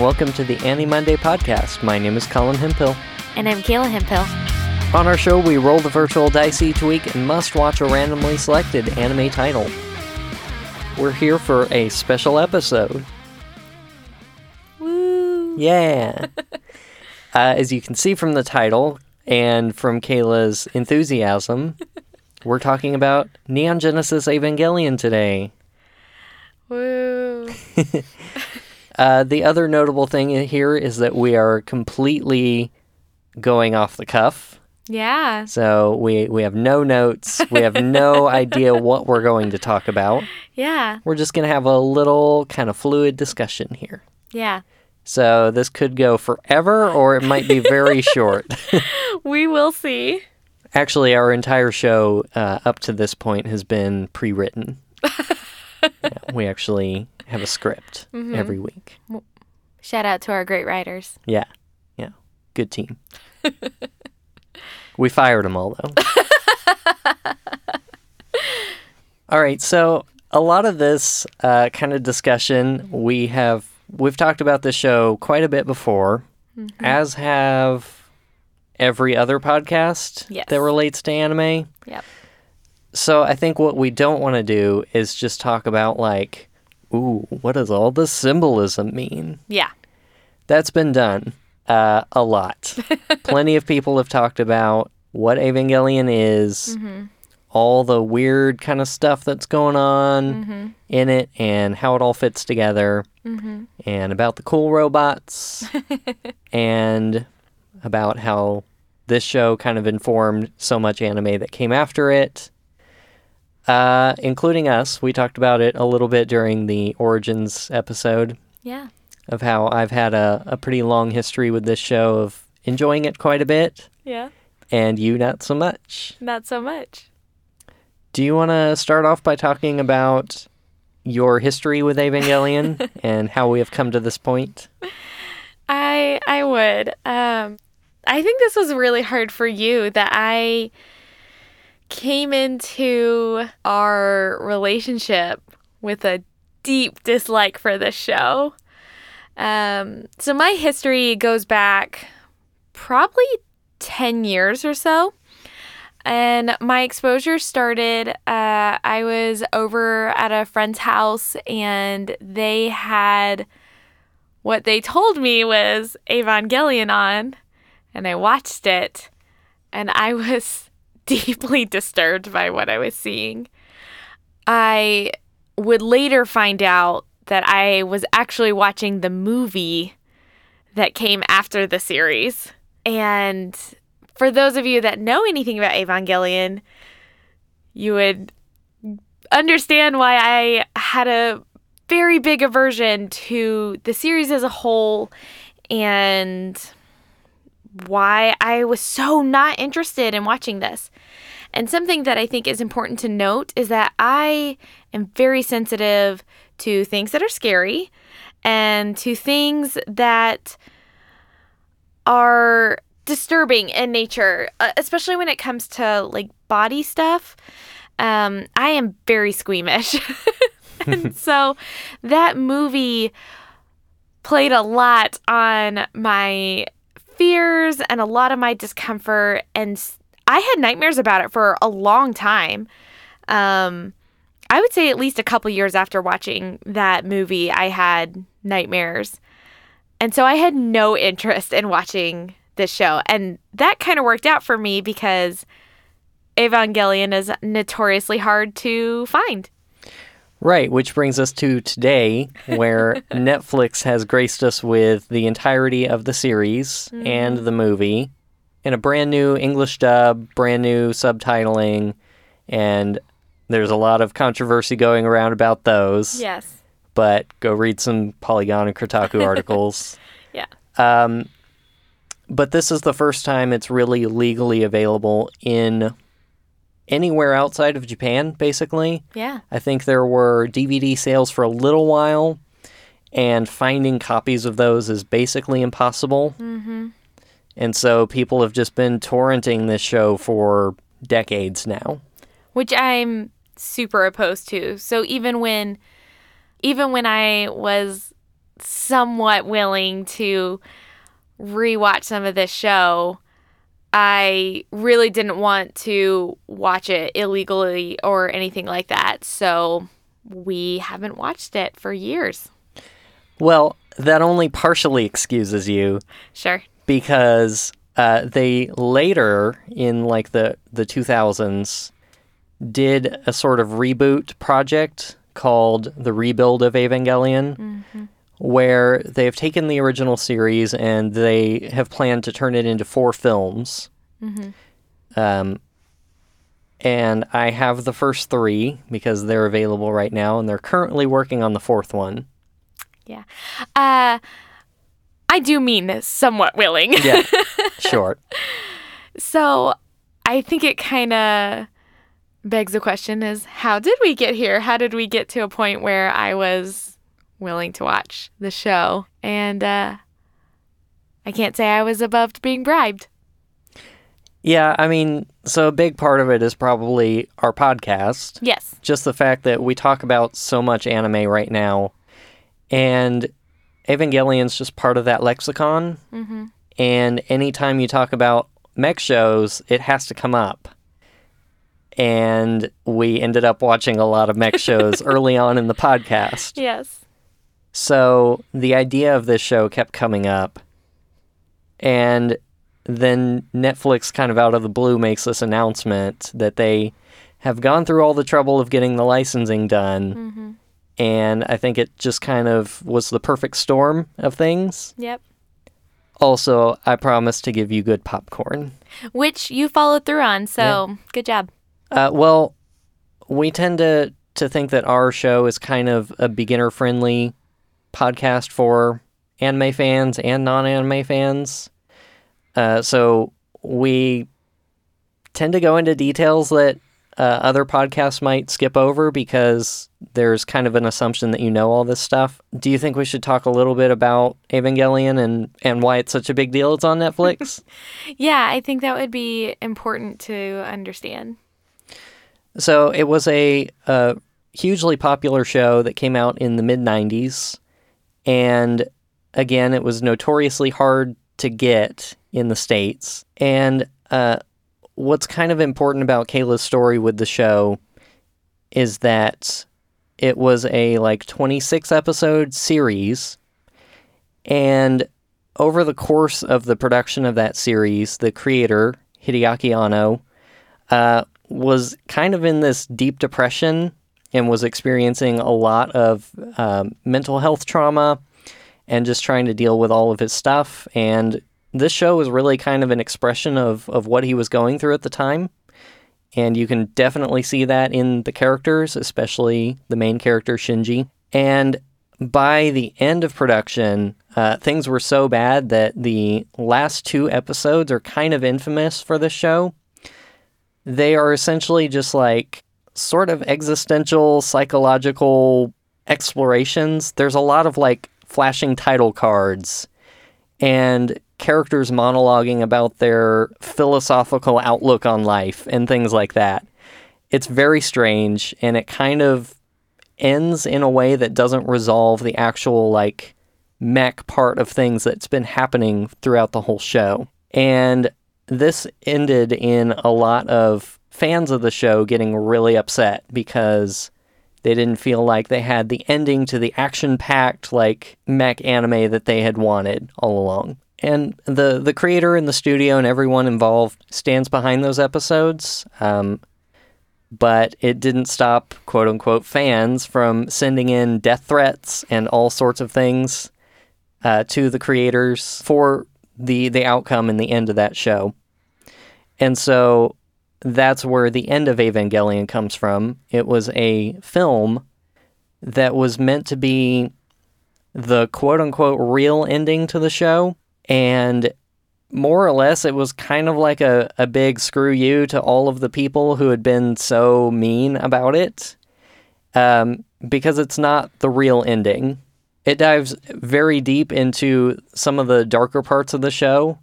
welcome to the Annie Monday podcast. My name is Colin Hempill. And I'm Kayla Hempill. On our show, we roll the virtual dice each week and must watch a randomly selected anime title. We're here for a special episode. Woo! Yeah. uh, as you can see from the title and from Kayla's enthusiasm, we're talking about Neon Genesis Evangelion today. Woo! Uh, the other notable thing here is that we are completely going off the cuff. Yeah. So we, we have no notes. We have no idea what we're going to talk about. Yeah. We're just going to have a little kind of fluid discussion here. Yeah. So this could go forever or it might be very short. We will see. Actually, our entire show uh, up to this point has been pre written. we actually have a script mm-hmm. every week. Shout out to our great writers. Yeah. Yeah. Good team. we fired them all, though. all right. So, a lot of this uh, kind of discussion mm-hmm. we have, we've talked about this show quite a bit before, mm-hmm. as have every other podcast Yes. that relates to anime. Yep. So, I think what we don't want to do is just talk about, like, ooh, what does all this symbolism mean? Yeah. That's been done uh, a lot. Plenty of people have talked about what Evangelion is, mm-hmm. all the weird kind of stuff that's going on mm-hmm. in it, and how it all fits together, mm-hmm. and about the cool robots, and about how this show kind of informed so much anime that came after it. Uh, including us. We talked about it a little bit during the Origins episode Yeah. of how I've had a, a pretty long history with this show of enjoying it quite a bit, Yeah. and you not so much. Not so much. Do you want to start off by talking about your history with Evangelion and how we have come to this point? I I would. Um I think this was really hard for you that I came into our relationship with a deep dislike for this show. Um so my history goes back probably 10 years or so. And my exposure started, uh, I was over at a friend's house and they had what they told me was Evangelion on, and I watched it, and I was deeply disturbed by what I was seeing. I would later find out that I was actually watching the movie that came after the series. And for those of you that know anything about Evangelion, you would understand why I had a very big aversion to the series as a whole and why I was so not interested in watching this. And something that I think is important to note is that I am very sensitive to things that are scary and to things that are disturbing in nature, uh, especially when it comes to like body stuff. Um, I am very squeamish. and so that movie played a lot on my fears and a lot of my discomfort. And I had nightmares about it for a long time. Um, I would say at least a couple years after watching that movie, I had nightmares. And so I had no interest in watching this show. And that kind of worked out for me because Evangelion is notoriously hard to find. Right, which brings us to today, where Netflix has graced us with the entirety of the series and the movie in a brand new English dub, brand new subtitling, and there's a lot of controversy going around about those. Yes. But go read some Polygon and Kotaku articles. Yeah. Um, but this is the first time it's really legally available in anywhere outside of Japan, basically. Yeah. I think there were DVD sales for a little while, and finding copies of those is basically impossible. Mm-hmm. And so people have just been torrenting this show for decades now. which I'm super opposed to. So even when even when I was somewhat willing to rewatch some of this show, I really didn't want to watch it illegally or anything like that. So we haven't watched it for years. Well, that only partially excuses you Sure. because uh, they later in like the the 2000s did a sort of reboot project called the rebuild of evangelion where they've taken the original series and they have planned to turn it into four films um, and i have the first three because they're available right now and they're currently working on the fourth one Yeah. Uh, I do mean somewhat willing. yeah sure So I think it kind of begs the question is how did we get here? How did we get to a point where I was willing to watch the show? And uh, I can't say I was above being bribed. Yeah, I mean, so a big part of it is probably our podcast. Yes. Just the fact that we talk about so much anime right now, and Evangelion's just part of that lexicon. Mm-hmm. And anytime you talk about mech shows, it has to come up. And we ended up watching a lot of mech shows early on in the podcast. Yes. So the idea of this show kept coming up. And then Netflix, kind of out of the blue, makes this announcement that they have gone through all the trouble of getting the licensing done. Mm-hmm. And I think it just kind of was the perfect storm of things. Yep. Also, I promised to give you good popcorn. Which you followed through on, so good job. Uh, well, we tend to, to think that our show is kind of a beginner friendly podcast for anime fans and non anime fans. Uh, so we tend to go into details that uh, other podcasts might skip over because there's kind of an assumption that you know all this stuff. Do you think we should talk a little bit about Evangelion and, and why it's such a big deal it's on Netflix? Yeah, I think that would be important to understand. So it was a, a hugely popular show that came out in the mid 90s. And again, it was notoriously hard to get in the States. And uh, what's kind of important about Kayla's story with the show is that it was a like 26 episode series. And over the course of the production of that series, the creator, Hideaki Anno, uh, was kind of in this deep depression and was experiencing a lot of um, mental health trauma and just trying to deal with all of his stuff. And this show was really kind of an expression of, of what he was going through at the time. And you can definitely see that in the characters, especially the main character, Shinji. And by the end of production, uh, things were so bad that the last two episodes are kind of infamous for this show they are essentially just like sort of existential psychological explorations. There's a lot of like flashing title cards and characters monologuing about their philosophical outlook on life and things like that. It's very strange and it kind of ends in a way that doesn't resolve the actual like mech part of things that's been happening throughout the whole show. And this ended in a lot of fans of the show getting really upset because they didn't feel like they had the ending to the action packed like mech anime that they had wanted all along. And the the creator and the studio and everyone involved stands behind those episodes. Um, but it didn't stop quote unquote fans from sending in death threats and all sorts of things uh, to the creators for the the outcome and the end of that show. And so that's where the end of Evangelion comes from. It was a film that was meant to be the quote unquote real ending to the show. And more or less, it was kind of like a, a big screw you to all of the people who had been so mean about it. Um, because it's not the real ending. It dives very deep into some of the darker parts of the show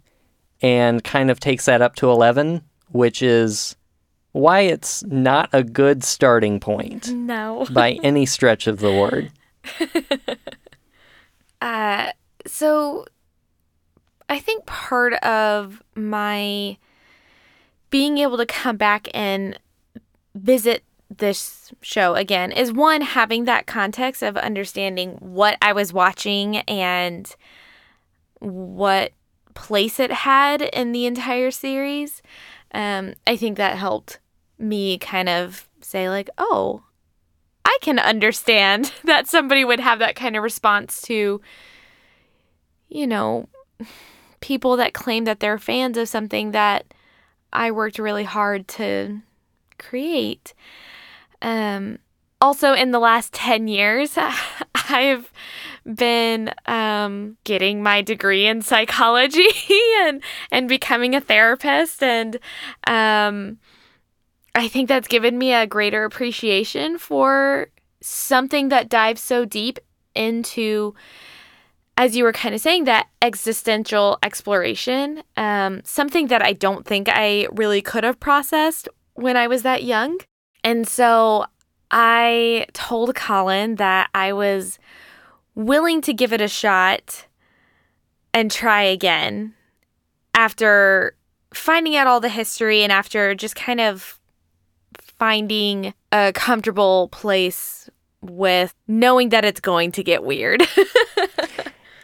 and kind of takes that up to 11, which is why it's not a good starting point No. by any stretch of the word. Uh, so I think part of my being able to come back and visit this show again is one having that context of understanding what I was watching and what place it had in the entire series. Um, I think that helped me kind of say, like, oh, I can understand that somebody would have that kind of response to, you know, people that claim that they're fans of something that I worked really hard to create. Um, also, in the last 10 years, I've been um, getting my degree in psychology and, and becoming a therapist. And um, I think that's given me a greater appreciation for something that dives so deep into as you were kind of saying, that existential exploration, um, something that I don't think I really could have processed when I was that young. And so I told Colin that I was willing to give it a shot and try again after finding out all the history and after just kind of finding a comfortable place with knowing that it's going to get weird.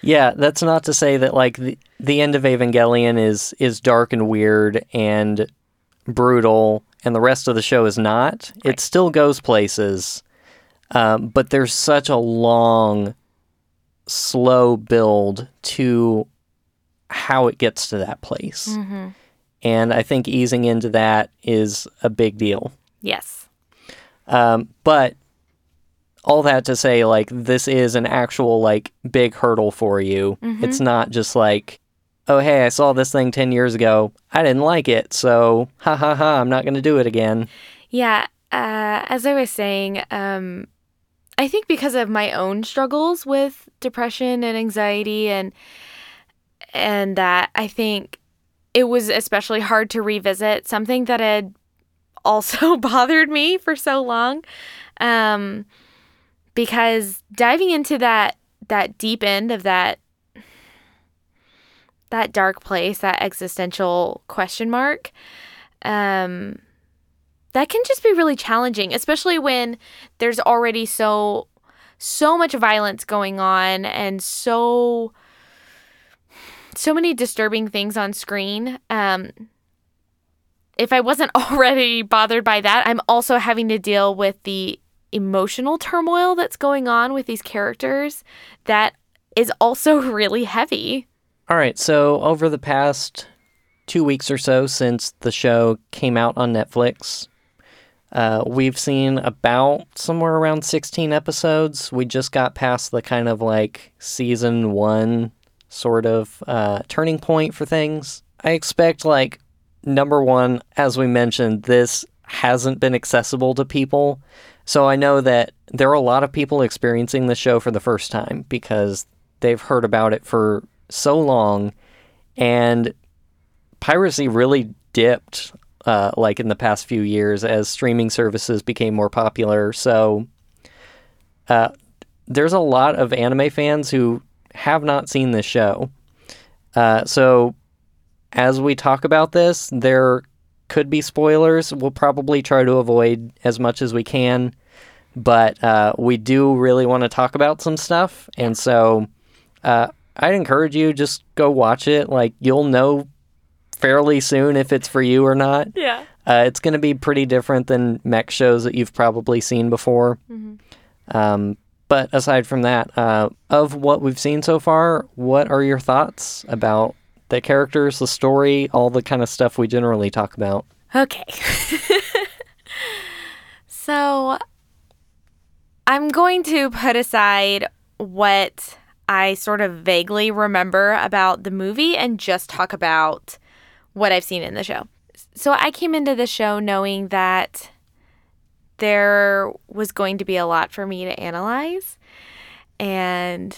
Yeah, that's not to say that like the, the end of Evangelion is is dark and weird and brutal, and the rest of the show is not. Right. It still goes places, um, but there's such a long, slow build to how it gets to that place, mm-hmm. and I think easing into that is a big deal. Yes. Um, but all that to say like this is an actual like big hurdle for you mm-hmm. it's not just like oh hey i saw this thing 10 years ago i didn't like it so ha ha ha i'm not going to do it again yeah uh, as i was saying um, i think because of my own struggles with depression and anxiety and and that i think it was especially hard to revisit something that had also bothered me for so long. Um, because diving into that that deep end of that that dark place, that existential question mark, um, that can just be really challenging, especially when there's already so so much violence going on and so so many disturbing things on screen. Um, if I wasn't already bothered by that, I'm also having to deal with the emotional turmoil that's going on with these characters that is also really heavy. All right, so over the past two weeks or so since the show came out on Netflix, uh, we've seen about somewhere around 16 episodes. We just got past the kind of like season one sort of uh, turning point for things. I expect, like, number one, as we mentioned, this hasn't been accessible to people. So I know that there are a lot of people experiencing the show for the first time because they've heard about it for so long and piracy really dipped uh, like in the past few years as streaming services became more popular. So uh, there's a lot of anime fans who have not seen this show. Uh, so as we talk about this, there could be spoilers. We'll probably try to avoid as much as we can, but uh, we do really want to talk about some stuff, and so uh, I'd encourage you just go watch it. Like you'll know fairly soon if it's for you or not. Yeah. Uh, it's going to be pretty different than mech shows that you've probably seen before. Mm-hmm. Um, but aside from that, uh, of what we've seen so far, what are your thoughts about the characters, the story, all the kind of stuff we generally talk about. Okay. so I'm going to put aside what I sort of vaguely remember about the movie and just talk about what I've seen in the show. So I came into the show knowing that there was going to be a lot for me to analyze. And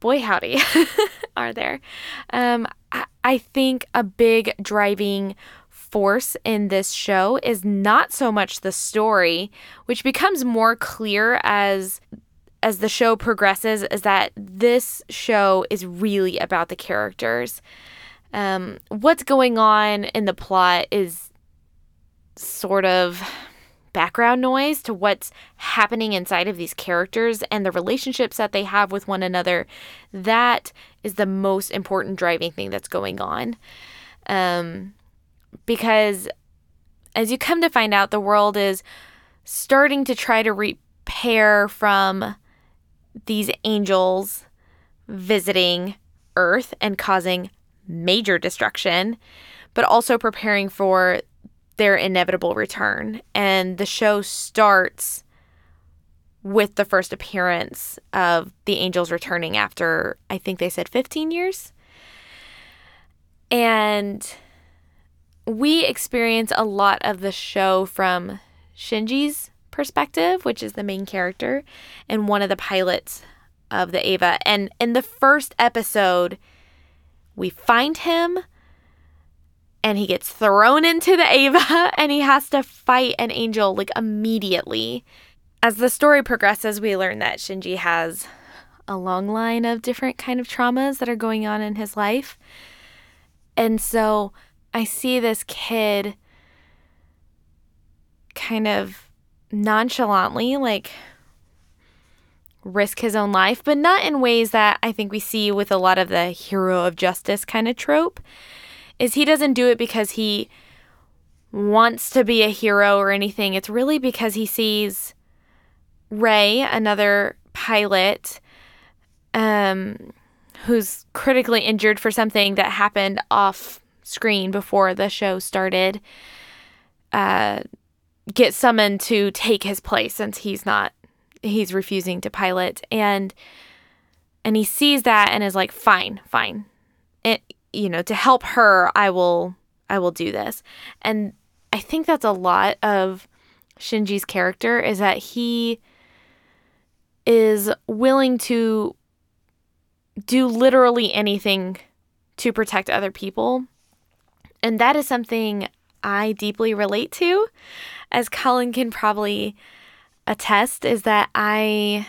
boy, howdy, are there. Um, I, I think a big driving force in this show is not so much the story, which becomes more clear as as the show progresses is that this show is really about the characters. Um, what's going on in the plot is sort of background noise to what's happening inside of these characters and the relationships that they have with one another. That is the most important driving thing that's going on. Um, because as you come to find out, the world is starting to try to repair from these angels visiting Earth and causing major destruction, but also preparing for their inevitable return. And the show starts with the first appearance of the angels returning after, I think they said 15 years. And we experience a lot of the show from Shinji's perspective, which is the main character, and one of the pilots of the Eva. And in the first episode, we find him and he gets thrown into the Eva and he has to fight an angel like immediately. As the story progresses, we learn that Shinji has a long line of different kind of traumas that are going on in his life. And so I see this kid kind of nonchalantly like risk his own life, but not in ways that I think we see with a lot of the hero of justice kind of trope is he doesn't do it because he wants to be a hero or anything. It's really because he sees Rei, another pilot, um, who's critically injured for something that happened off screen before the show started, uh, get summoned to take his place since he's not he's refusing to pilot and and he sees that and is like fine fine it you know, to help her, I will I will do this. And I think that's a lot of Shinji's character is that he is willing to do literally anything to protect other people. And that is something I deeply relate to, as Colin can probably attest, is that I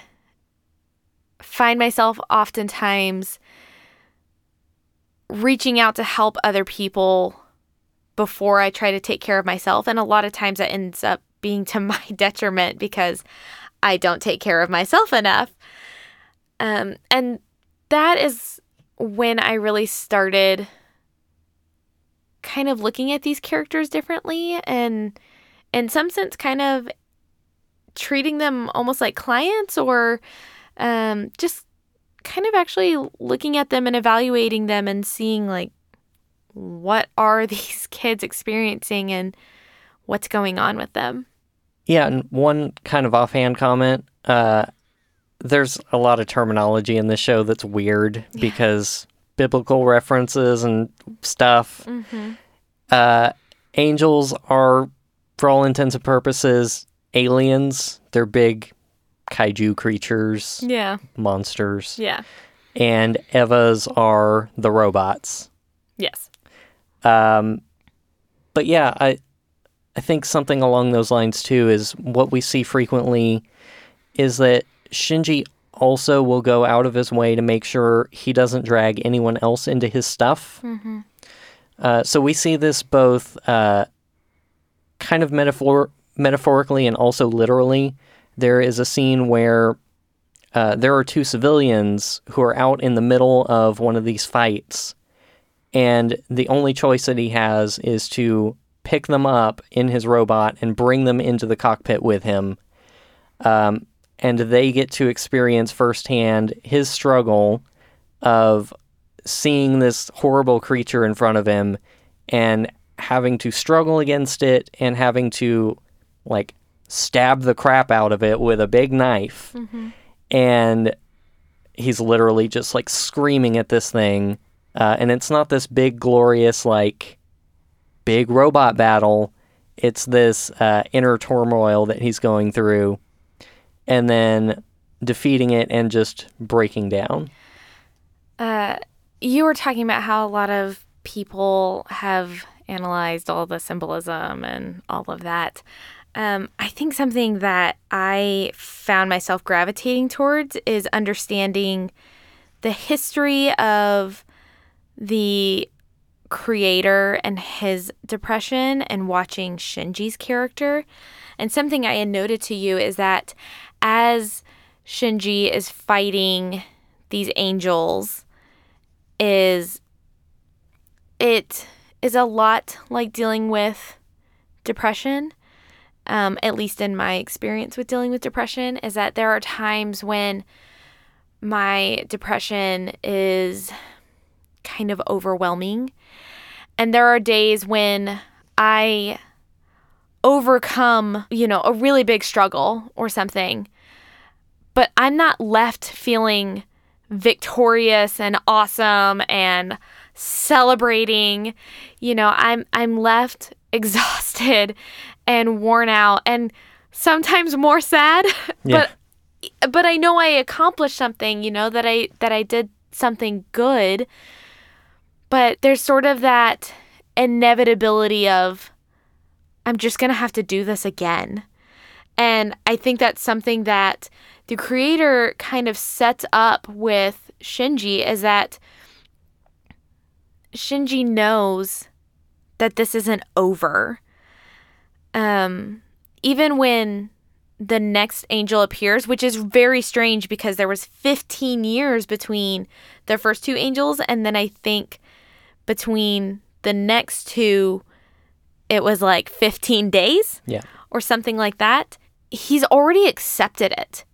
find myself oftentimes reaching out to help other people before I try to take care of myself. And a lot of times that ends up being to my detriment because I don't take care of myself enough. Um, and that is when I really started kind of looking at these characters differently and in some sense kind of treating them almost like clients or um, just kind of actually looking at them and evaluating them and seeing like what are these kids experiencing and what's going on with them. Yeah, and one kind of offhand comment, uh, there's a lot of terminology in this show that's weird yeah. because biblical references and stuff. Mm-hmm. Uh, angels are, for all intents and purposes, aliens. They're big kaiju creatures, yeah, monsters, yeah, and Evas are the robots. Yes. Um, but yeah, I I think something along those lines too is what we see frequently is that Shinji also will go out of his way to make sure he doesn't drag anyone else into his stuff. Mm-hmm. Uh, so we see this both uh, kind of metaphor metaphorically and also literally there is a scene where uh, there are two civilians who are out in the middle of one of these fights, and the only choice that he has is to pick them up in his robot and bring them into the cockpit with him. Um, and they get to experience firsthand his struggle of seeing this horrible creature in front of him and having to struggle against it and having to like stab the crap out of it with a big knife. Mm-hmm. And he's literally just like screaming at this thing. Uh, and it's not this big, glorious, like, big robot battle. It's this uh, inner turmoil that he's going through. And then defeating it and just breaking down. Uh, you were talking about how a lot of people have analyzed all the symbolism and all of that. Um, I think something that I found myself gravitating towards is understanding the history of the creator and his depression and watching Shinji's character. And something I had noted to you is that as Shinji is fighting these angels, is it is a lot like dealing with depression. Um, at least in my experience with dealing with depression, is that there are times when my depression is kind of overwhelming. And there are days when I overcome, you know, a really big struggle or something, but I'm not left feeling victorious and awesome and celebrating. You know, I'm I'm left exhausted and worn out and sometimes more sad, yeah. but but I know I accomplished something, you know, that I that I did something good. But there's sort of that inevitability of I'm just going to have to do this again. And I think that's something that the creator kind of sets up with Shinji is that Shinji knows that this isn't over. Um, even when the next angel appears, which is very strange because there was 15 years between the first two angels, and then I think between the next two, it was like 15 days, yeah, or something like that. He's already accepted it.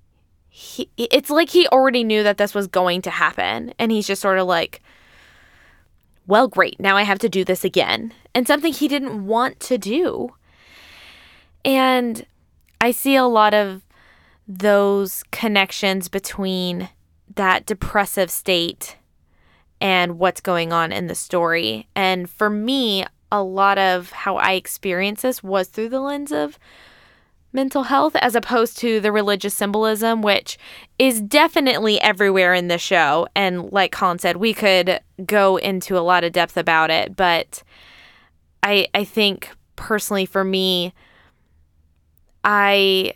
He, it's like he already knew that this was going to happen, and he's just sort of like, well, great, now I have to do this again. And something he didn't want to do. And I see a lot of those connections between that depressive state and what's going on in the story. And for me, a lot of how I experienced this was through the lens of mental health as opposed to the religious symbolism, which is definitely everywhere in the show. And like Colin said, we could go into a lot of depth about it, but I I think personally for me, I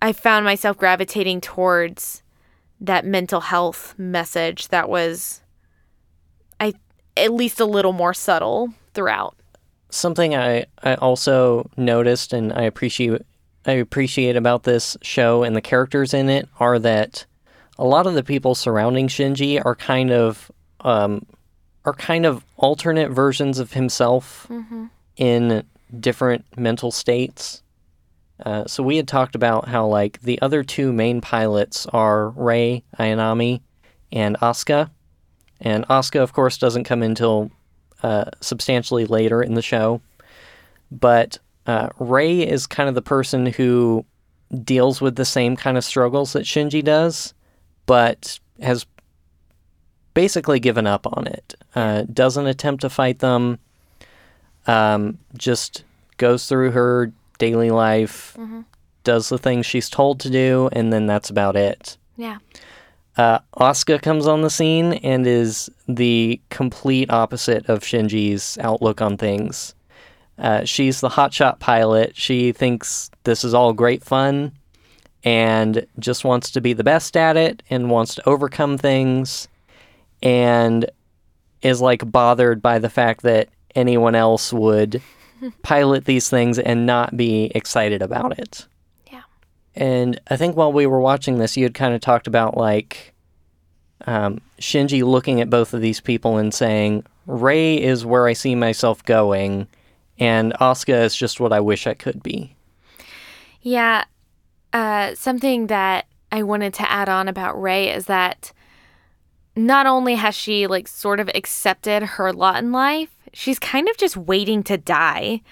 I found myself gravitating towards that mental health message that was I at least a little more subtle throughout something I, I also noticed and I appreciate I appreciate about this show and the characters in it are that a lot of the people surrounding Shinji are kind of um, are kind of alternate versions of himself mm-hmm. in different mental states. Uh, so we had talked about how like the other two main pilots are Rei Ayanami and Asuka, and Asuka of course doesn't come until uh, substantially later in the show. But uh, is kind of the person who deals with the same kind of struggles that Shinji does, but has basically given up on it. Uh, doesn't attempt to fight them. Um, just goes through her daily life, mm-hmm. does the things she's told to do, and then that's about it. Yeah. Uh, Asuka comes on the scene and is the complete opposite of Shinji's outlook on things. Uh, she's the hotshot pilot. She thinks this is all great fun and just wants to be the best at it and wants to overcome things and is like bothered by the fact that anyone else would pilot these things and not be excited about it. Yeah. And I think while we were watching this, you had kind of talked about like um, Shinji looking at both of these people and saying, Rei is where I see myself going, and Asuka is just what I wish I could be. Yeah. Uh, something that I wanted to add on about Rei is that not only has she like sort of accepted her lot in life, she's kind of just waiting to die.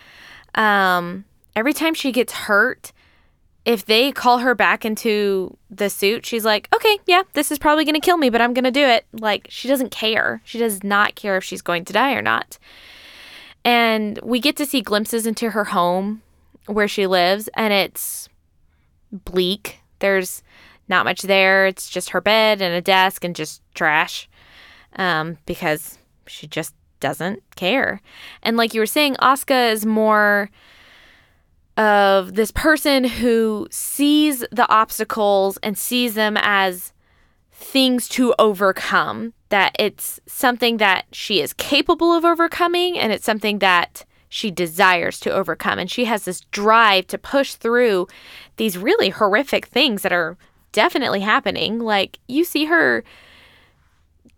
Um, every time she gets hurt, if they call her back into the suit, she's like, okay, yeah, this is probably going to kill me, but I'm going to do it. Like, she doesn't care. She does not care if she's going to die or not. And we get to see glimpses into her home where she lives, and it's bleak. There's not much there. It's just her bed and a desk and just trash um, because she just doesn't care. And like you were saying, Asuka is more of this person who sees the obstacles and sees them as things to overcome, that it's something that she is capable of overcoming and it's something that she desires to overcome. And she has this drive to push through these really horrific things that are definitely happening. Like you see her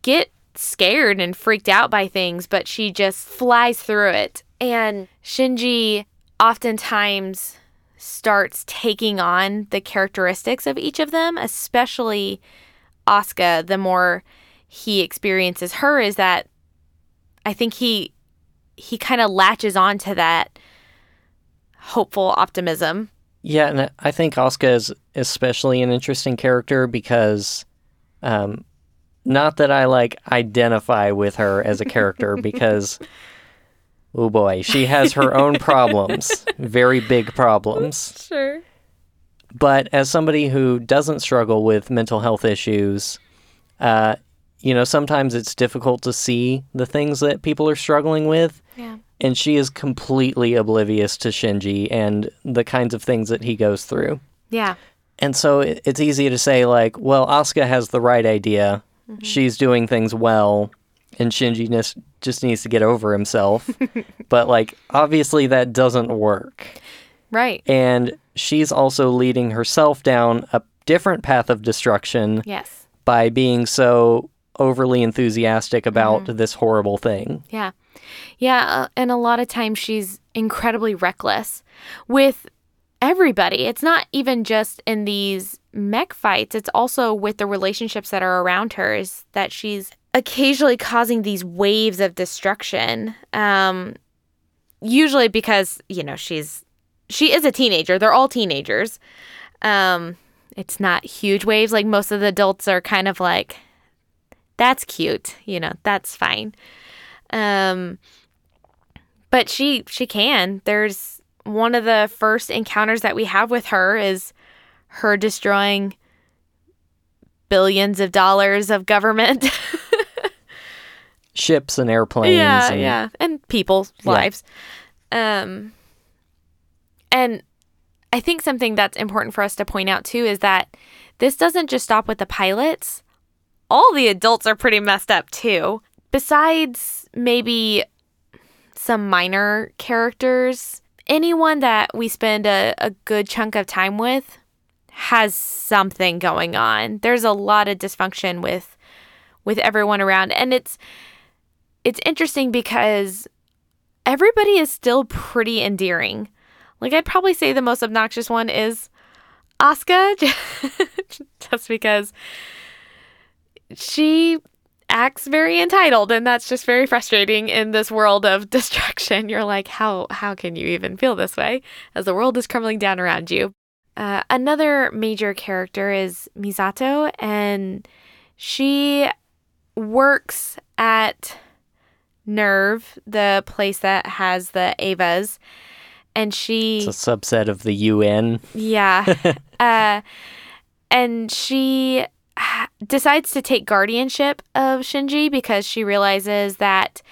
get scared and freaked out by things, but she just flies through it. And Shinji oftentimes starts taking on the characteristics of each of them, especially Asuka, the more he experiences her is that I think he he kind of latches on to that hopeful optimism. Yeah, and I think Asuka is especially an interesting character because um, not that I like identify with her as a character because oh boy, she has her own problems, very big problems. Sure. But as somebody who doesn't struggle with mental health issues, uh, you know, sometimes it's difficult to see the things that people are struggling with. Yeah. And she is completely oblivious to Shinji and the kinds of things that he goes through. Yeah. And so it's easy to say, like, well, Asuka has the right idea. Mm-hmm. She's doing things well, and Shinji just, just needs to get over himself. but, like, obviously that doesn't work. Right. And she's also leading herself down a different path of destruction. Yes. By being so overly enthusiastic about mm-hmm. this horrible thing. Yeah. Yeah. Uh, and a lot of times she's incredibly reckless with everybody. It's not even just in these mech fights, it's also with the relationships that are around her, is that she's occasionally causing these waves of destruction. Um, usually because, you know, she's she is a teenager. They're all teenagers. Um, it's not huge waves. Like most of the adults are kind of like, that's cute, you know, that's fine. Um, but she she can. There's one of the first encounters that we have with her is her destroying billions of dollars of government. Ships and airplanes. Yeah, and... yeah, and people's lives. Um, and I think something that's important for us to point out too is that this doesn't just stop with the pilots. All the adults are pretty messed up too. Besides maybe some minor characters, anyone that we spend a, a good chunk of time with has something going on. There's a lot of dysfunction with with everyone around and it's it's interesting because everybody is still pretty endearing. Like I'd probably say the most obnoxious one is Asuka, just because she acts very entitled and that's just very frustrating in this world of destruction you're like how how can you even feel this way as the world is crumbling down around you uh, another major character is misato and she works at NERV the place that has the Evas. and she it's a subset of the UN. Yeah. uh, and she decides to take guardianship of Shinji because she realizes that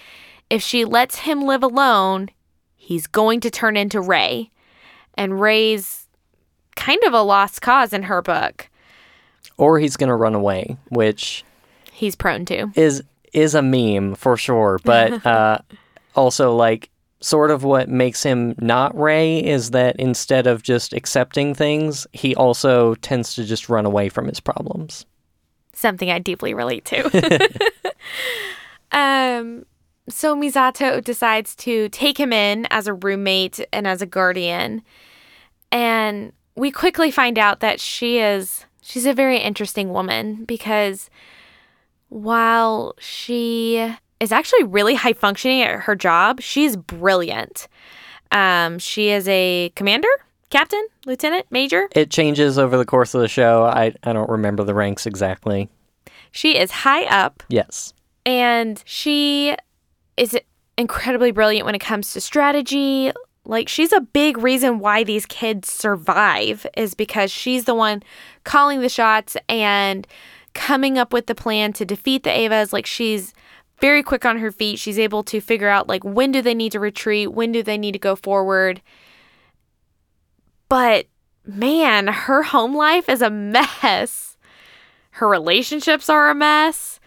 if she lets him live alone, he's going to turn into Rei. And Rei's kind of a lost cause in her book. Or he's going to run away, which he's prone to. Is is a meme for sure, but uh also like sort of what makes him not Rei is that instead of just accepting things, he also tends to just run away from his problems. Something I deeply relate to. um, so Misato decides to take him in as a roommate and as a guardian. And we quickly find out that she is she's a very interesting woman because while she is actually really high functioning at her job. She's brilliant. Um, she is a commander, captain, lieutenant, major. It changes over the course of the show. I, I don't remember the ranks exactly. She is high up. Yes. And she is incredibly brilliant when it comes to strategy. Like, she's a big reason why these kids survive, is because she's the one calling the shots and coming up with the plan to defeat the Evas. Like, she's very quick on her feet. She's able to figure out like when do they need to retreat, when do they need to go forward. But man, her home life is a mess. Her relationships are a mess.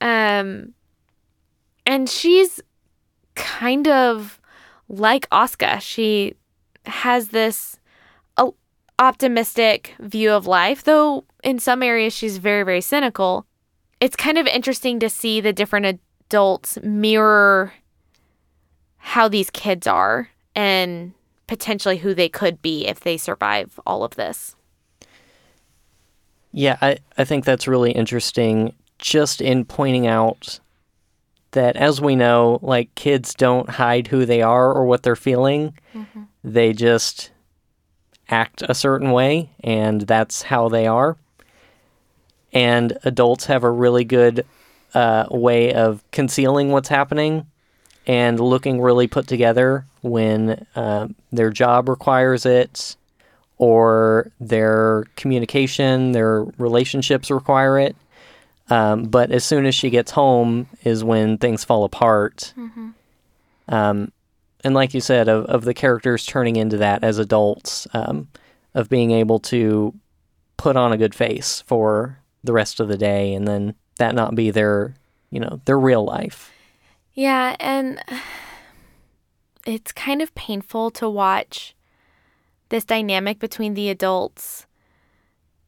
Um and she's kind of like Asuka. She has this uh, optimistic view of life, though in some areas she's very very cynical. It's kind of interesting to see the different adults mirror how these kids are and potentially who they could be if they survive all of this. Yeah, I, I think that's really interesting just in pointing out that as we know, like kids don't hide who they are or what they're feeling. Mm-hmm. They just act a certain way and that's how they are. And adults have a really good uh, way of concealing what's happening and looking really put together when uh, their job requires it or their communication, their relationships require it. Um, but as soon as she gets home is when things fall apart. Mm-hmm. Um, and like you said, of, of the characters turning into that as adults, um, of being able to put on a good face for the rest of the day and then that not be their, you know, their real life. Yeah, and it's kind of painful to watch this dynamic between the adults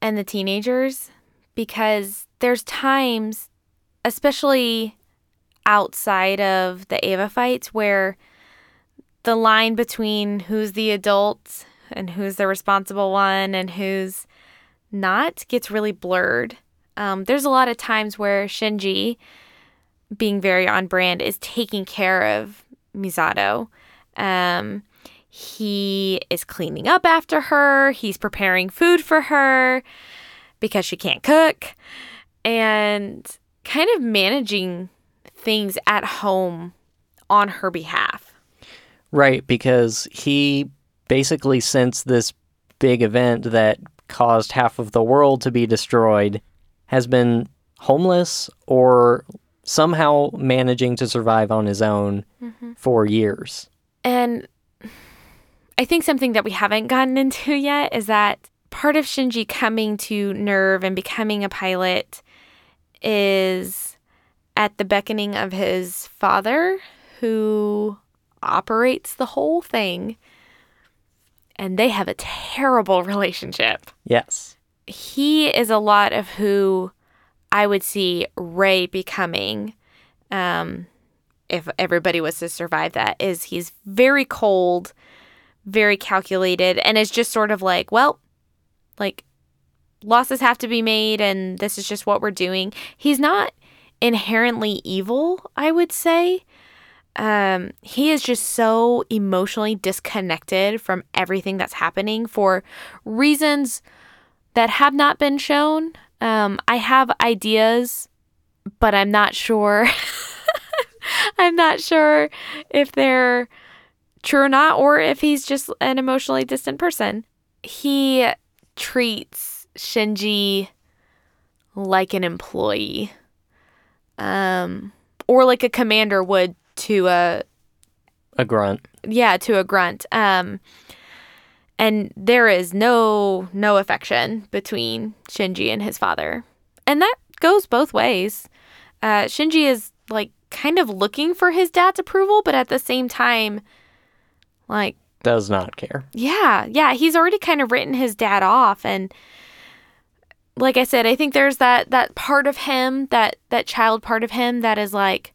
and the teenagers because there's times, especially outside of the Eva fights, where the line between who's the adult and who's the responsible one and who's not gets really blurred. Um, there's a lot of times where Shinji, being very on brand, is taking care of Misato. Um, he is cleaning up after her, he's preparing food for her because she can't cook, and kind of managing things at home on her behalf. Right, because he basically, since this big event that caused half of the world to be destroyed, has been homeless or somehow managing to survive on his own mm-hmm. for years. And I think something that we haven't gotten into yet is that part of Shinji coming to NERV and becoming a pilot is at the beckoning of his father, who operates the whole thing. And they have a terrible relationship. Yes. He is a lot of who I would see Rei becoming. Um, if everybody was to survive that, is he's very cold, very calculated, and is just sort of like, well, like losses have to be made and this is just what we're doing. He's not inherently evil, I would say. Um, he is just so emotionally disconnected from everything that's happening for reasons that have not been shown. Um, I have ideas, but I'm not sure. I'm not sure if they're true or not, or if he's just an emotionally distant person. He treats Shinji like an employee, um, or like a commander would to a a grunt. Yeah, to a grunt. Um, and there is no no affection between Shinji and his father, and that goes both ways. Uh, Shinji is like kind of looking for his dad's approval, but at the same time, like does not care. Yeah, yeah, he's already kind of written his dad off and like I said, I think there's that that part of him, that that child part of him that is like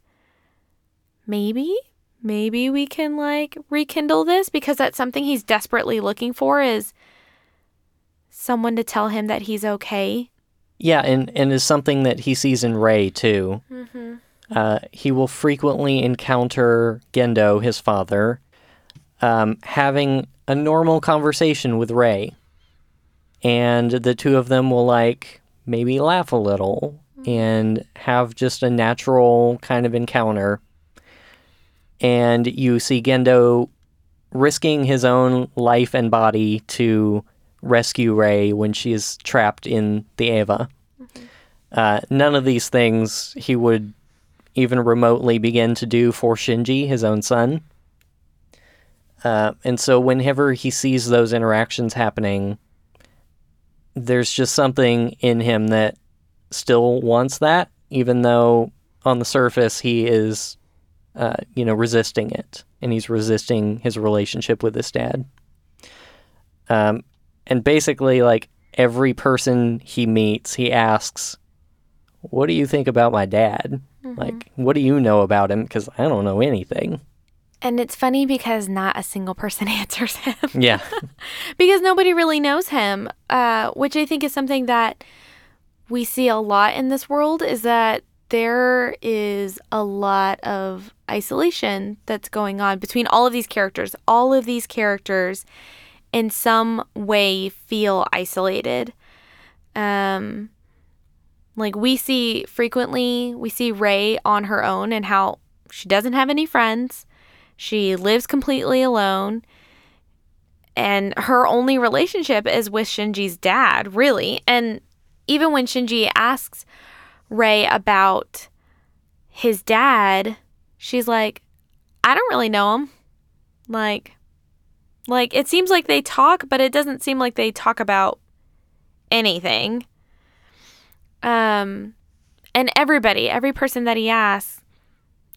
maybe maybe we can like rekindle this because that's something he's desperately looking for is someone to tell him that he's okay. Yeah, and and is something that he sees in Rei too. Mm-hmm. Uh, he will frequently encounter Gendo, his father, um, having a normal conversation with Rei. And the two of them will like maybe laugh a little and have just a natural kind of encounter. And you see Gendo risking his own life and body to rescue Rei when she is trapped in the Eva. Mm-hmm. Uh, none of these things he would even remotely begin to do for Shinji, his own son. Uh, and so whenever he sees those interactions happening, there's just something in him that still wants that, even though on the surface he is, uh, you know, resisting it, and he's resisting his relationship with his dad. Um, and basically, like every person he meets, he asks, "What do you think about my dad? Like, what do you know about him? Because I don't know anything." And it's funny because not a single person answers him. Yeah, because nobody really knows him, uh, which I think is something that we see a lot in this world is that there is a lot of isolation that's going on between all of these characters. All of these characters, in some way, feel isolated. Um, like we see frequently, we see Rei on her own and how she doesn't have any friends. She lives completely alone. And her only relationship is with Shinji's dad, really. And even when Shinji asks Rei about his dad, she's like, I don't really know him. Like, like it seems like they talk, but it doesn't seem like they talk about anything. Um, and everybody, every person that he asks,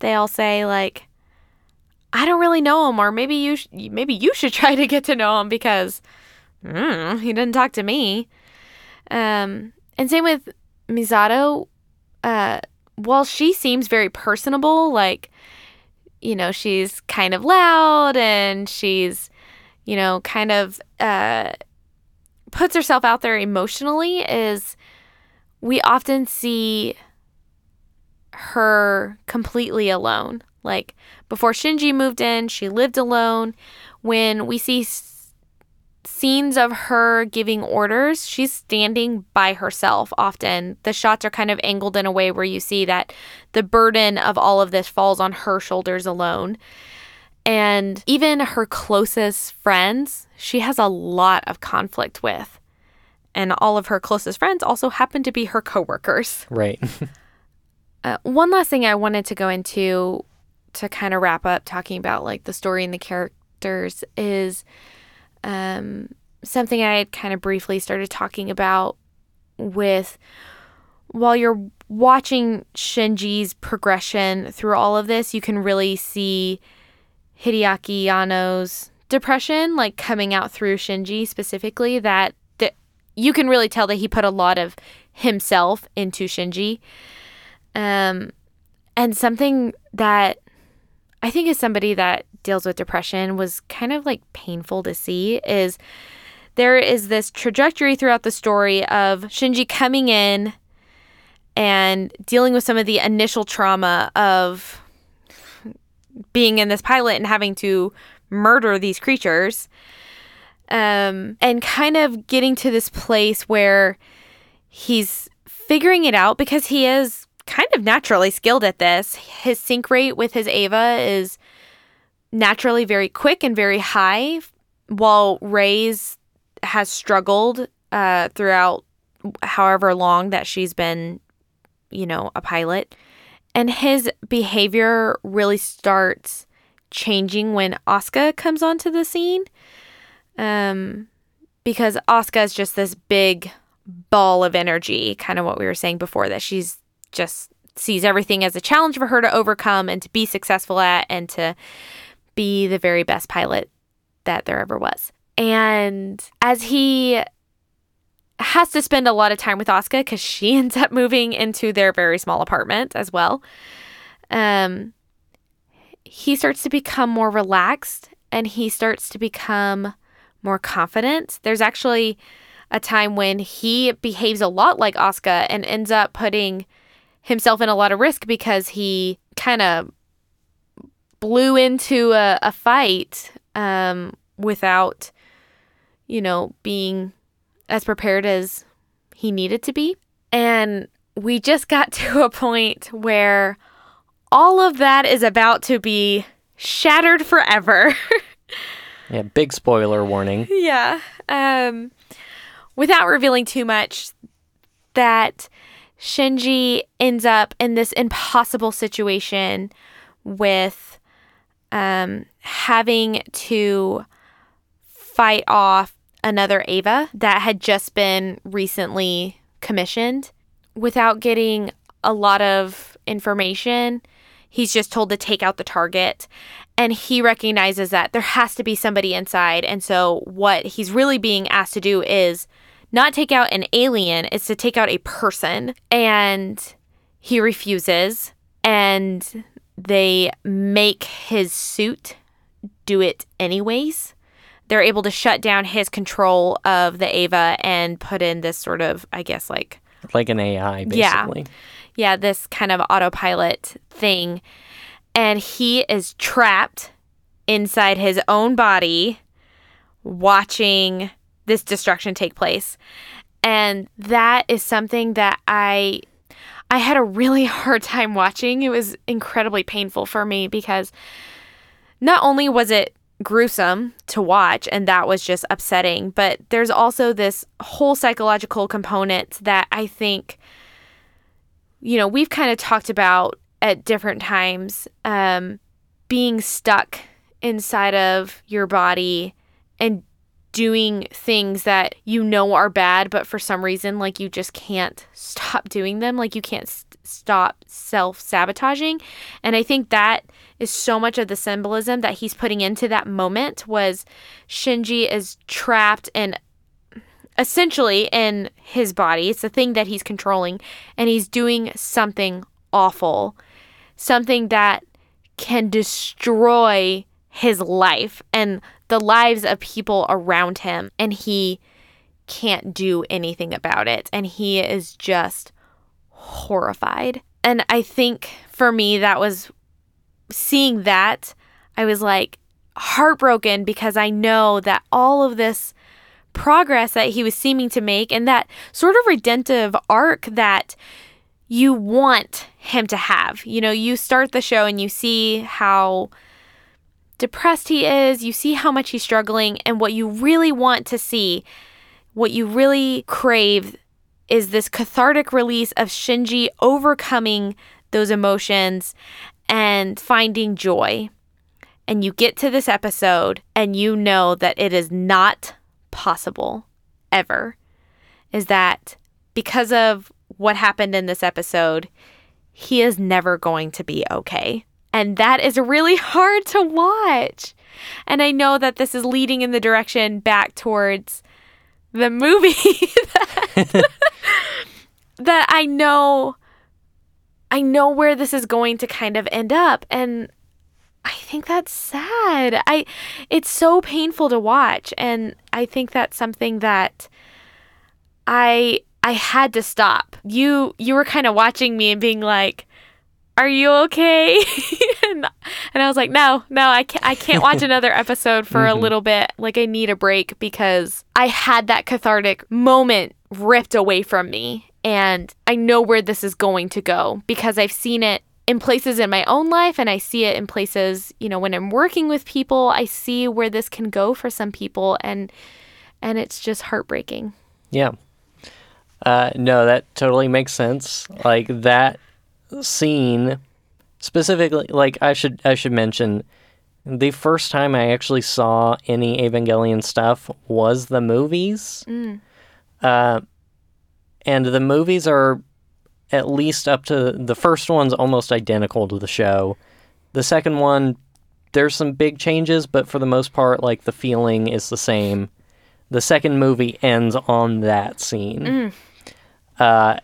they all say like, I don't really know him, or maybe you, sh- maybe you should try to get to know him because mm, he didn't talk to me. Um, and same with Misato. Uh, while she seems very personable, like, you know, she's kind of loud and she's, you know, kind of uh, puts herself out there emotionally, is we often see her completely alone. Like before Shinji moved in, she lived alone. When we see s- scenes of her giving orders, she's standing by herself often. The shots are kind of angled in a way where you see that the burden of all of this falls on her shoulders alone. And even her closest friends, she has a lot of conflict with. And all of her closest friends also happen to be her coworkers. right. Uh, one last thing I wanted to go into to kind of wrap up talking about like the story and the characters is um, something I had kind of briefly started talking about with while you're watching Shinji's progression through all of this, you can really see Hideaki Anno's depression like coming out through Shinji specifically that you can really tell that he put a lot of himself into Shinji. Um, and something that I think as somebody that deals with depression was kind of like painful to see is there is this trajectory throughout the story of Shinji coming in and dealing with some of the initial trauma of being in this pilot and having to murder these creatures um, and kind of getting to this place where he's figuring it out because he is kind of naturally skilled at this. His sync rate with his Eva is naturally very quick and very high, while Rei's has struggled uh, throughout however long that she's been, you know, a pilot. And his behavior really starts changing when Asuka comes onto the scene. Um, because Asuka is just this big ball of energy, kind of what we were saying before, that she's just sees everything as a challenge for her to overcome and to be successful at and to be the very best pilot that there ever was. And as he has to spend a lot of time with Asuka because she ends up moving into their very small apartment as well. Um, he starts to become more relaxed and he starts to become more confident. There's actually a time when he behaves a lot like Asuka and ends up putting himself in a lot of risk because he kind of blew into a, a fight um, without, you know, being as prepared as he needed to be. And we just got to a point where all of that is about to be shattered forever. Yeah, big spoiler warning. yeah. Um, without revealing too much, that Shinji ends up in this impossible situation with um, having to fight off another Eva that had just been recently commissioned without getting a lot of information. He's just told to take out the target. And he recognizes that there has to be somebody inside. And so, what he's really being asked to do is not take out an alien, it's to take out a person. And he refuses. And they make his suit do it anyways. They're able to shut down his control of the Eva and put in this sort of, I guess, like like an AI, basically. Yeah. Yeah, this kind of autopilot thing. And he is trapped inside his own body watching this destruction take place. And that is something that I I had a really hard time watching. It was incredibly painful for me because not only was it gruesome to watch and that was just upsetting, but there's also this whole psychological component that I think you know, we've kind of talked about at different times um, being stuck inside of your body and doing things that you know are bad, but for some reason, like you just can't stop doing them. Like you can't st- stop self sabotaging. And I think that is so much of the symbolism that he's putting into that moment was Shinji is trapped in essentially in his body. It's the thing that he's controlling, and he's doing something awful, something that can destroy his life and the lives of people around him, and he can't do anything about it. And he is just horrified. And I think for me, that was seeing that, I was like heartbroken because I know that all of this progress that he was seeming to make and that sort of redemptive arc that you want him to have. You know, you start the show and you see how depressed he is, you see how much he's struggling, and what you really want to see, what you really crave, is this cathartic release of Shinji overcoming those emotions and finding joy. And you get to this episode and you know that it is not possible ever is that because of what happened in this episode, he is never going to be okay. And that is really hard to watch. And I know that this is leading in the direction back towards the movie that, that I know I know where this is going to kind of end up and I think that's sad. I it's so painful to watch and I think that's something that I I had to stop. You you were kind of watching me and being like, "Are you okay?" and, and I was like, "No, no, I can't I can't watch another episode for mm-hmm. a little bit. Like I need a break because I had that cathartic moment ripped away from me and I know where this is going to go because I've seen it in places in my own life and I see it in places, you know, when I'm working with people, I see where this can go for some people and and it's just heartbreaking. Yeah. Uh, no, that totally makes sense. Like that scene specifically like I should I should mention the first time I actually saw any Evangelion stuff was the movies. Mm. Uh, and the movies are at least up to the first one's almost identical to the show. The second one, there's some big changes, but for the most part, like the feeling is the same. The second movie ends on that scene, mm. uh,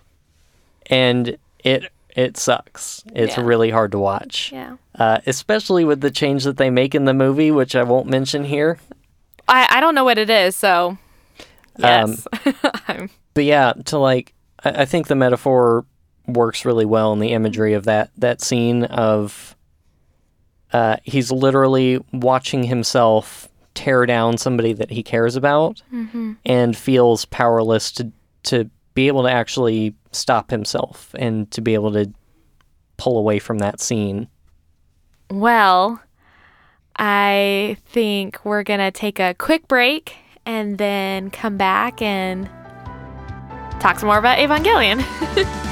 and it it sucks. It's yeah. really hard to watch. Yeah. Uh, especially with the change that they make in the movie, which I won't mention here. I I don't know what it is, so yes. Um, but yeah, to like, I, I think the metaphor works really well in the imagery of that that scene of uh, he's literally watching himself tear down somebody that he cares about mm-hmm. and feels powerless to to be able to actually stop himself and to be able to pull away from that scene. Well, I think we're going to take a quick break and then come back and talk some more about Evangelion.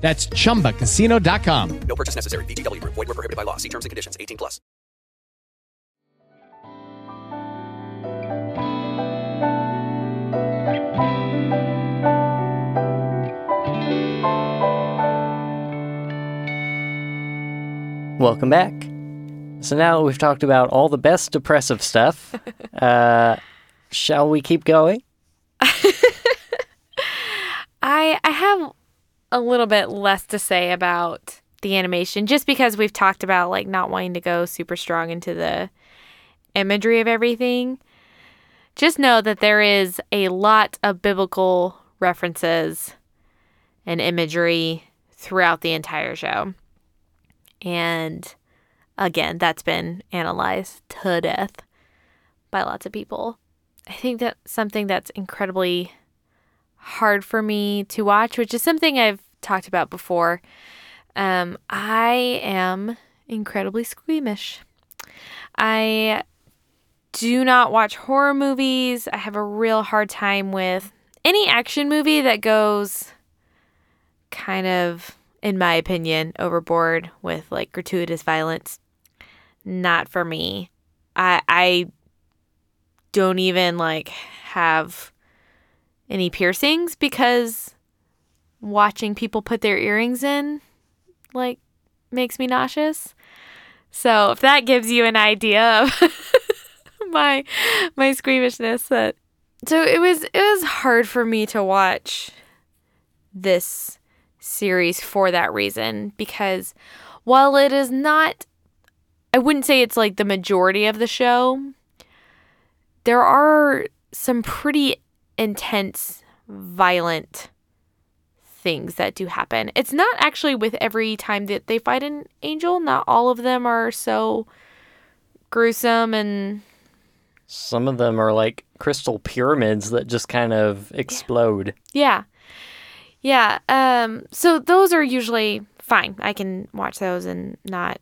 That's chumbacasino.com. No purchase necessary. VGW Group. Void were prohibited by law. See terms and conditions. 18 plus. Welcome back. So now we've talked about all the best depressive stuff. Uh, shall we keep going? I I have a little bit less to say about the animation just because we've talked about like not wanting to go super strong into the imagery of everything. Just know that there is a lot of biblical references and imagery throughout the entire show. And again, that's been analyzed to death by lots of people. I think that's something that's incredibly hard for me to watch, which is something I've talked about before. Um, I am incredibly squeamish. I do not watch horror movies. I have a real hard time with any action movie that goes kind of, in my opinion, overboard with like gratuitous violence. Not for me. I I don't even like have any piercings because watching people put their earrings in like makes me nauseous. So if that gives you an idea of my my squeamishness that so it was it was hard for me to watch this series for that reason because while it is not I wouldn't say it's like the majority of the show there are some pretty intense violent things that do happen. It's not actually with every time that they fight an angel. Not all of them are so gruesome and Some of them are like crystal pyramids that just kind of explode. yeah. Yeah. Um so those are usually fine. I can watch those and not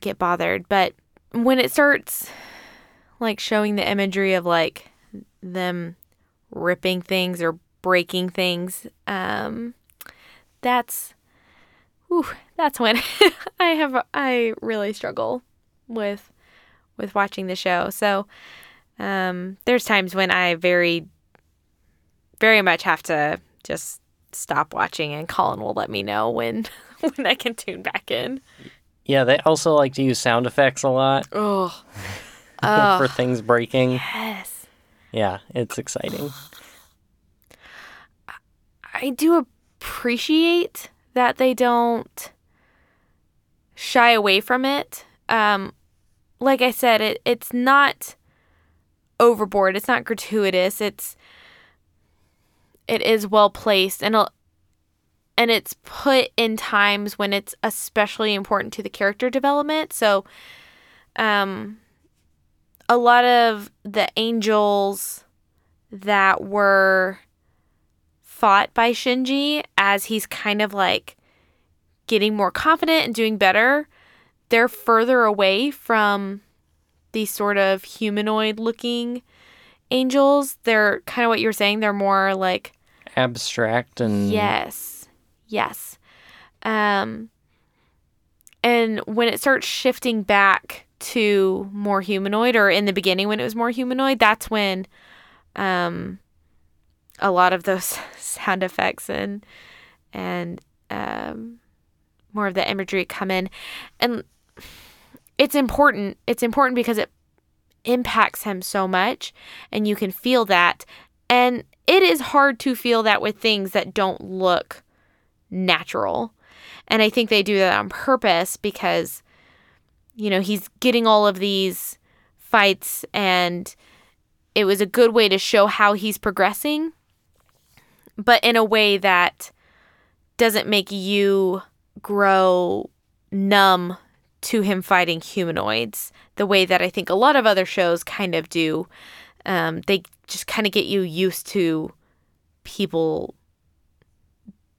get bothered, but when it starts like showing the imagery of like them ripping things or breaking things, um, that's, whew, that's when I have I really struggle with with watching the show. So um, there's times when I very very much have to just stop watching, and Colin will let me know when when I can tune back in. Yeah, they also like to use sound effects a lot Oh, for things breaking. yes. Yeah, it's exciting. I do appreciate that they don't shy away from it. Um, like I said, it it's not overboard. It's not gratuitous. It's it is well placed and and it's put in times when it's especially important to the character development. So, um, a lot of the angels that were fought by Shinji as he's kind of like getting more confident and doing better, they're further away from these sort of humanoid looking angels. They're kind of what you were saying, they're more like Abstract and Yes. Yes. Um and when it starts shifting back to more humanoid or in the beginning when it was more humanoid, that's when um a lot of those sound effects and and um more of the imagery come in. And it's important it's important because it impacts him so much and you can feel that. And it is hard to feel that with things that don't look natural. And i think they do that on purpose because you know he's getting all of these fights and it was a good way to show how he's progressing but in a way that doesn't make you grow numb to him fighting humanoids the way that I think a lot of other shows kind of do. Um, they just kind of get you used to people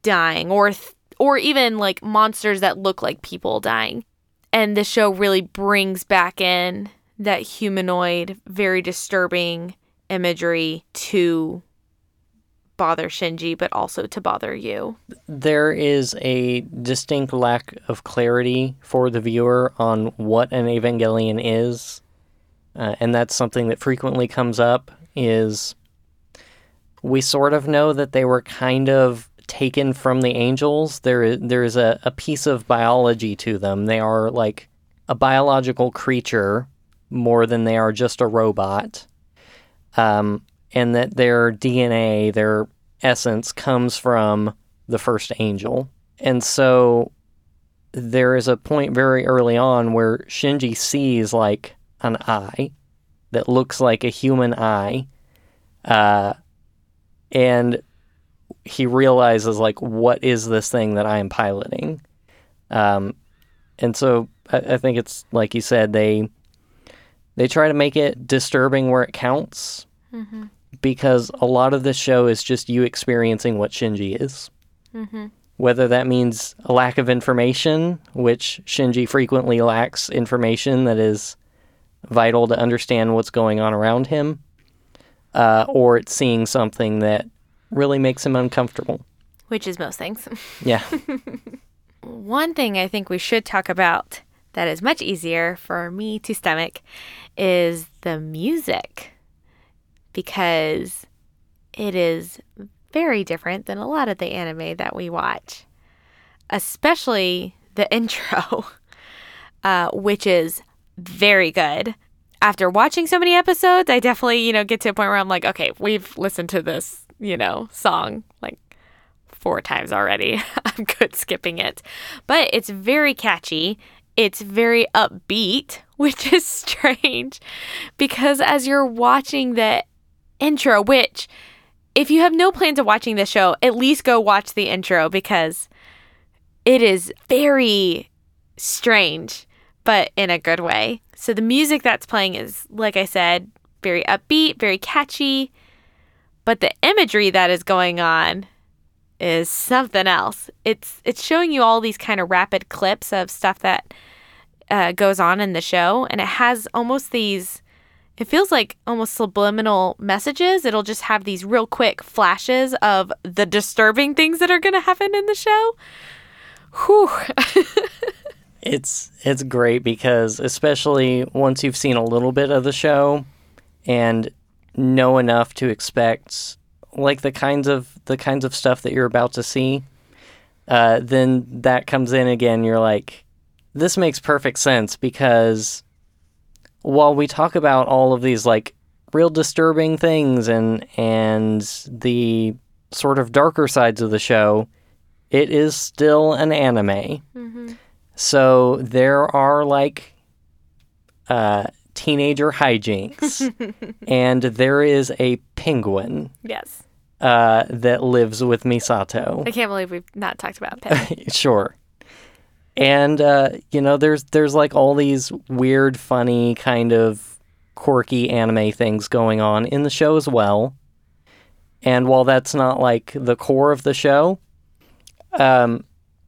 dying or th- or even like monsters that look like people dying. And the show really brings back in that humanoid, very disturbing imagery to bother Shinji, but also to bother you. There is a distinct lack of clarity for the viewer on what an Evangelion is. Uh, and that's something that frequently comes up is we sort of know that they were kind of taken from the angels. There is there is a, a piece of biology to them. They are like a biological creature more than they are just a robot. Um, and that their DNA, their essence, comes from the first angel. And so there is a point very early on where Shinji sees like an eye that looks like a human eye. Uh, and he realizes like what is this thing that I am piloting? Um, and so I, I think it's like you said, they they try to make it disturbing where it counts because a lot of this show is just you experiencing what Shinji is. Whether that means a lack of information, which Shinji frequently lacks information that is vital to understand what's going on around him, uh, or it's seeing something that really makes him uncomfortable. Which is most things. Yeah. One thing I think we should talk about that is much easier for me to stomach is the music because it is very different than a lot of the anime that we watch, especially the intro, uh, which is very good. After watching so many episodes, I definitely, you know, get to a point where I'm like, okay, we've listened to this, you know, song like four times already. I'm good skipping it. But it's very catchy. It's very upbeat, which is strange because as you're watching the intro, which if you have no plans of watching this show, at least go watch the intro because it is very strange, but in a good way. So the music that's playing is, like I said, very upbeat, very catchy, but the imagery that is going on is something else. It's it's showing you all these kind of rapid clips of stuff that uh, goes on in the show, and it has almost these. It feels like almost subliminal messages. It'll just have these real quick flashes of the disturbing things that are going to happen in the show. Whew. it's it's great because especially once you've seen a little bit of the show and know enough to expect like the kinds of the kinds of stuff that you're about to see uh, then that comes in again you're like this makes perfect sense because while we talk about all of these like real disturbing things and and the sort of darker sides of the show it is still an anime. So there are like uh, teenager hijinks, and there is a penguin yes. uh, that lives with Misato. I can't believe we've not talked about Pip. sure. And uh, you know, there's there's like all these weird, funny, kind of quirky anime things going on in the show as well. And while that's not like the core of the show, um,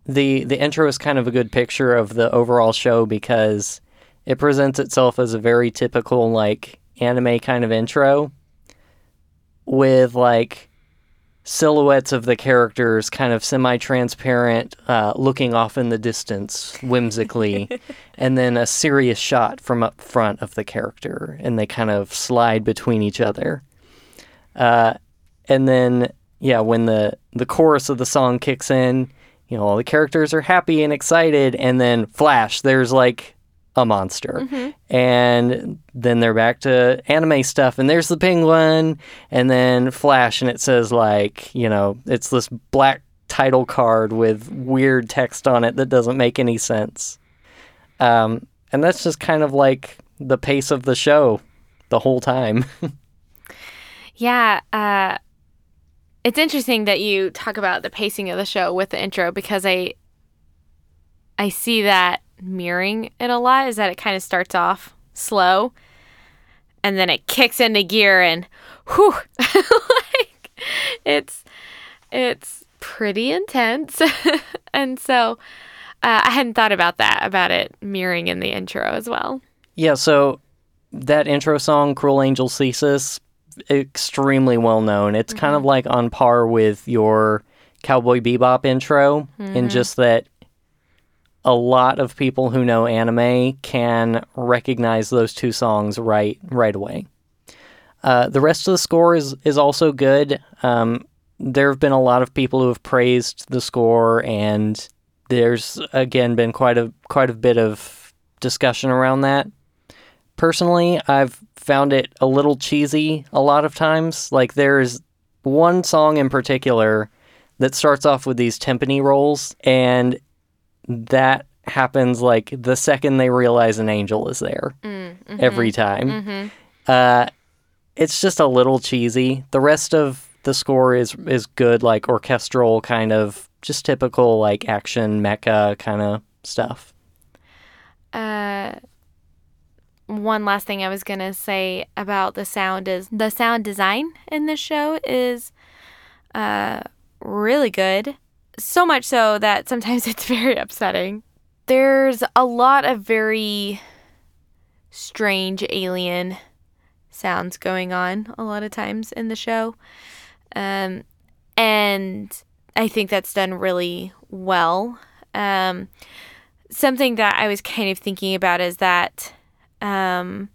the the intro is kind of a good picture of the overall show because it presents itself as a very typical like anime kind of intro with like silhouettes of the characters kind of semi-transparent uh, looking off in the distance whimsically and then a serious shot from up front of the character and they kind of slide between each other. Uh, and then yeah when the the chorus of the song kicks in you know all the characters are happy and excited and then flash there's like a monster. And then they're back to anime stuff and there's the penguin and then flash and it says like you know it's this black title card with weird text on it that doesn't make any sense. Um, and that's just kind of like the pace of the show the whole time. Yeah, uh, it's interesting that you talk about the pacing of the show with the intro because I I see that mirroring it a lot is that it kind of starts off slow and then it kicks into gear and whew like it's it's pretty intense. And so uh, i hadn't thought about that about it mirroring in the intro as well. Yeah, so that intro song, Cruel Angel Thesis, extremely well known. It's kind of like on par with your Cowboy Bebop intro, in just that a lot of people who know anime can recognize those two songs right right away. Uh, the rest of the score is is also good. Um, there have been a lot of people who have praised the score, and there's again been quite a quite a bit of discussion around that. Personally, I've found it a little cheesy a lot of times. Like there's one song in particular that starts off with these timpani rolls, and that happens like the second they realize an angel is there every time. Uh, it's just a little cheesy. The rest of the score is is good, like orchestral kind of, just typical like action mecha kind of stuff. uh one last thing I was going to say about the sound is the sound design in this show is uh, really good. So much so that sometimes it's very upsetting. There's a lot of very strange alien sounds going on a lot of times in the show. Um, and I think that's done really well. Um, something that I was kind of thinking about is that um,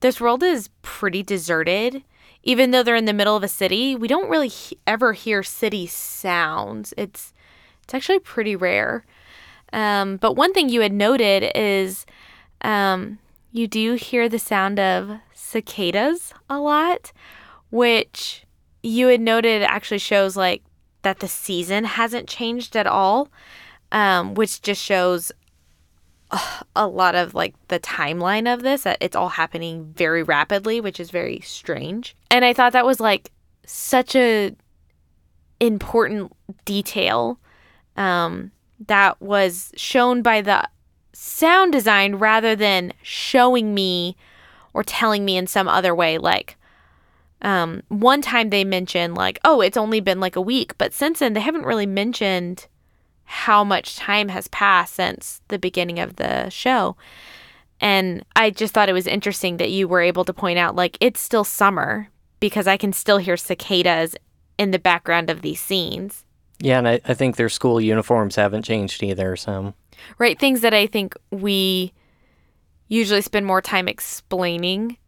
this world is pretty deserted. Even though they're in the middle of a city, we don't really he- ever hear city sounds. It's it's actually pretty rare. Um, but one thing you had noted is um, you do hear the sound of cicadas a lot, which you had noted actually shows like that the season hasn't changed at all, um, which just shows a lot of like the timeline of this that it's all happening very rapidly which is very strange. And i thought that was like such a important detail um, that was shown by the sound design rather than showing me or telling me in some other way. Like um, one time they mentioned like oh it's only been like a week but since then they haven't really mentioned how much time has passed since the beginning of the show. And I just thought it was interesting that you were able to point out, like, it's still summer because I can still hear cicadas in the background of these scenes. Yeah, and I, I think their school uniforms haven't changed either. So Right? Things that I think we usually spend more time explaining.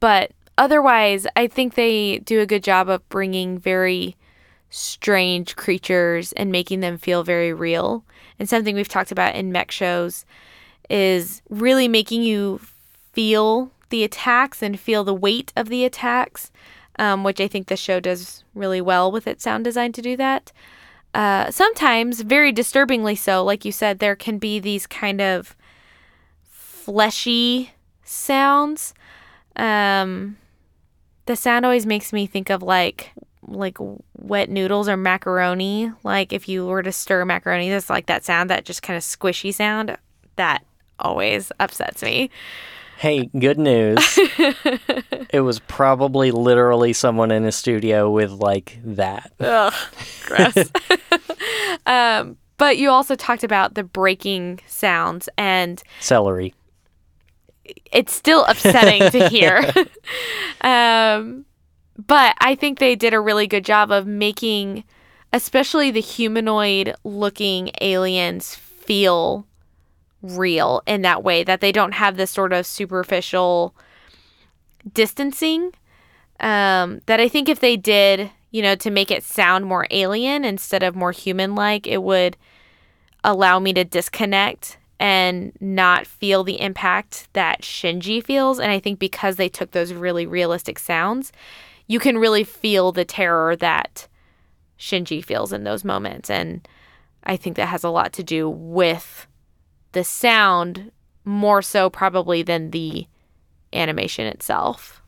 But otherwise, I think they do a good job of bringing very strange creatures and making them feel very real. And something we've talked about in mech shows is really making you feel the attacks and feel the weight of the attacks, um, which I think the show does really well with its sound design to do that. Uh, sometimes, very disturbingly so, like you said, there can be these kind of fleshy sounds. Um, the sound always makes me think of like like wet noodles or macaroni. Like if you were to stir macaroni, that's like that sound, that just kind of squishy sound. That always upsets me. hey, good news. it was probably literally someone in a studio with like that. Ugh, gross. um, but you also talked about the breaking sounds, and Celery. it's still upsetting to hear. um, but I think they did a really good job of making, especially the humanoid looking aliens, feel real in that way, that they don't have this sort of superficial distancing. Um, that I think if they did, you know, to make it sound more alien instead of more human like, it would allow me to disconnect and not feel the impact that Shinji feels. And I think because they took those really realistic sounds, you can really feel the terror that Shinji feels in those moments. And I think that has a lot to do with the sound more so probably than the animation itself,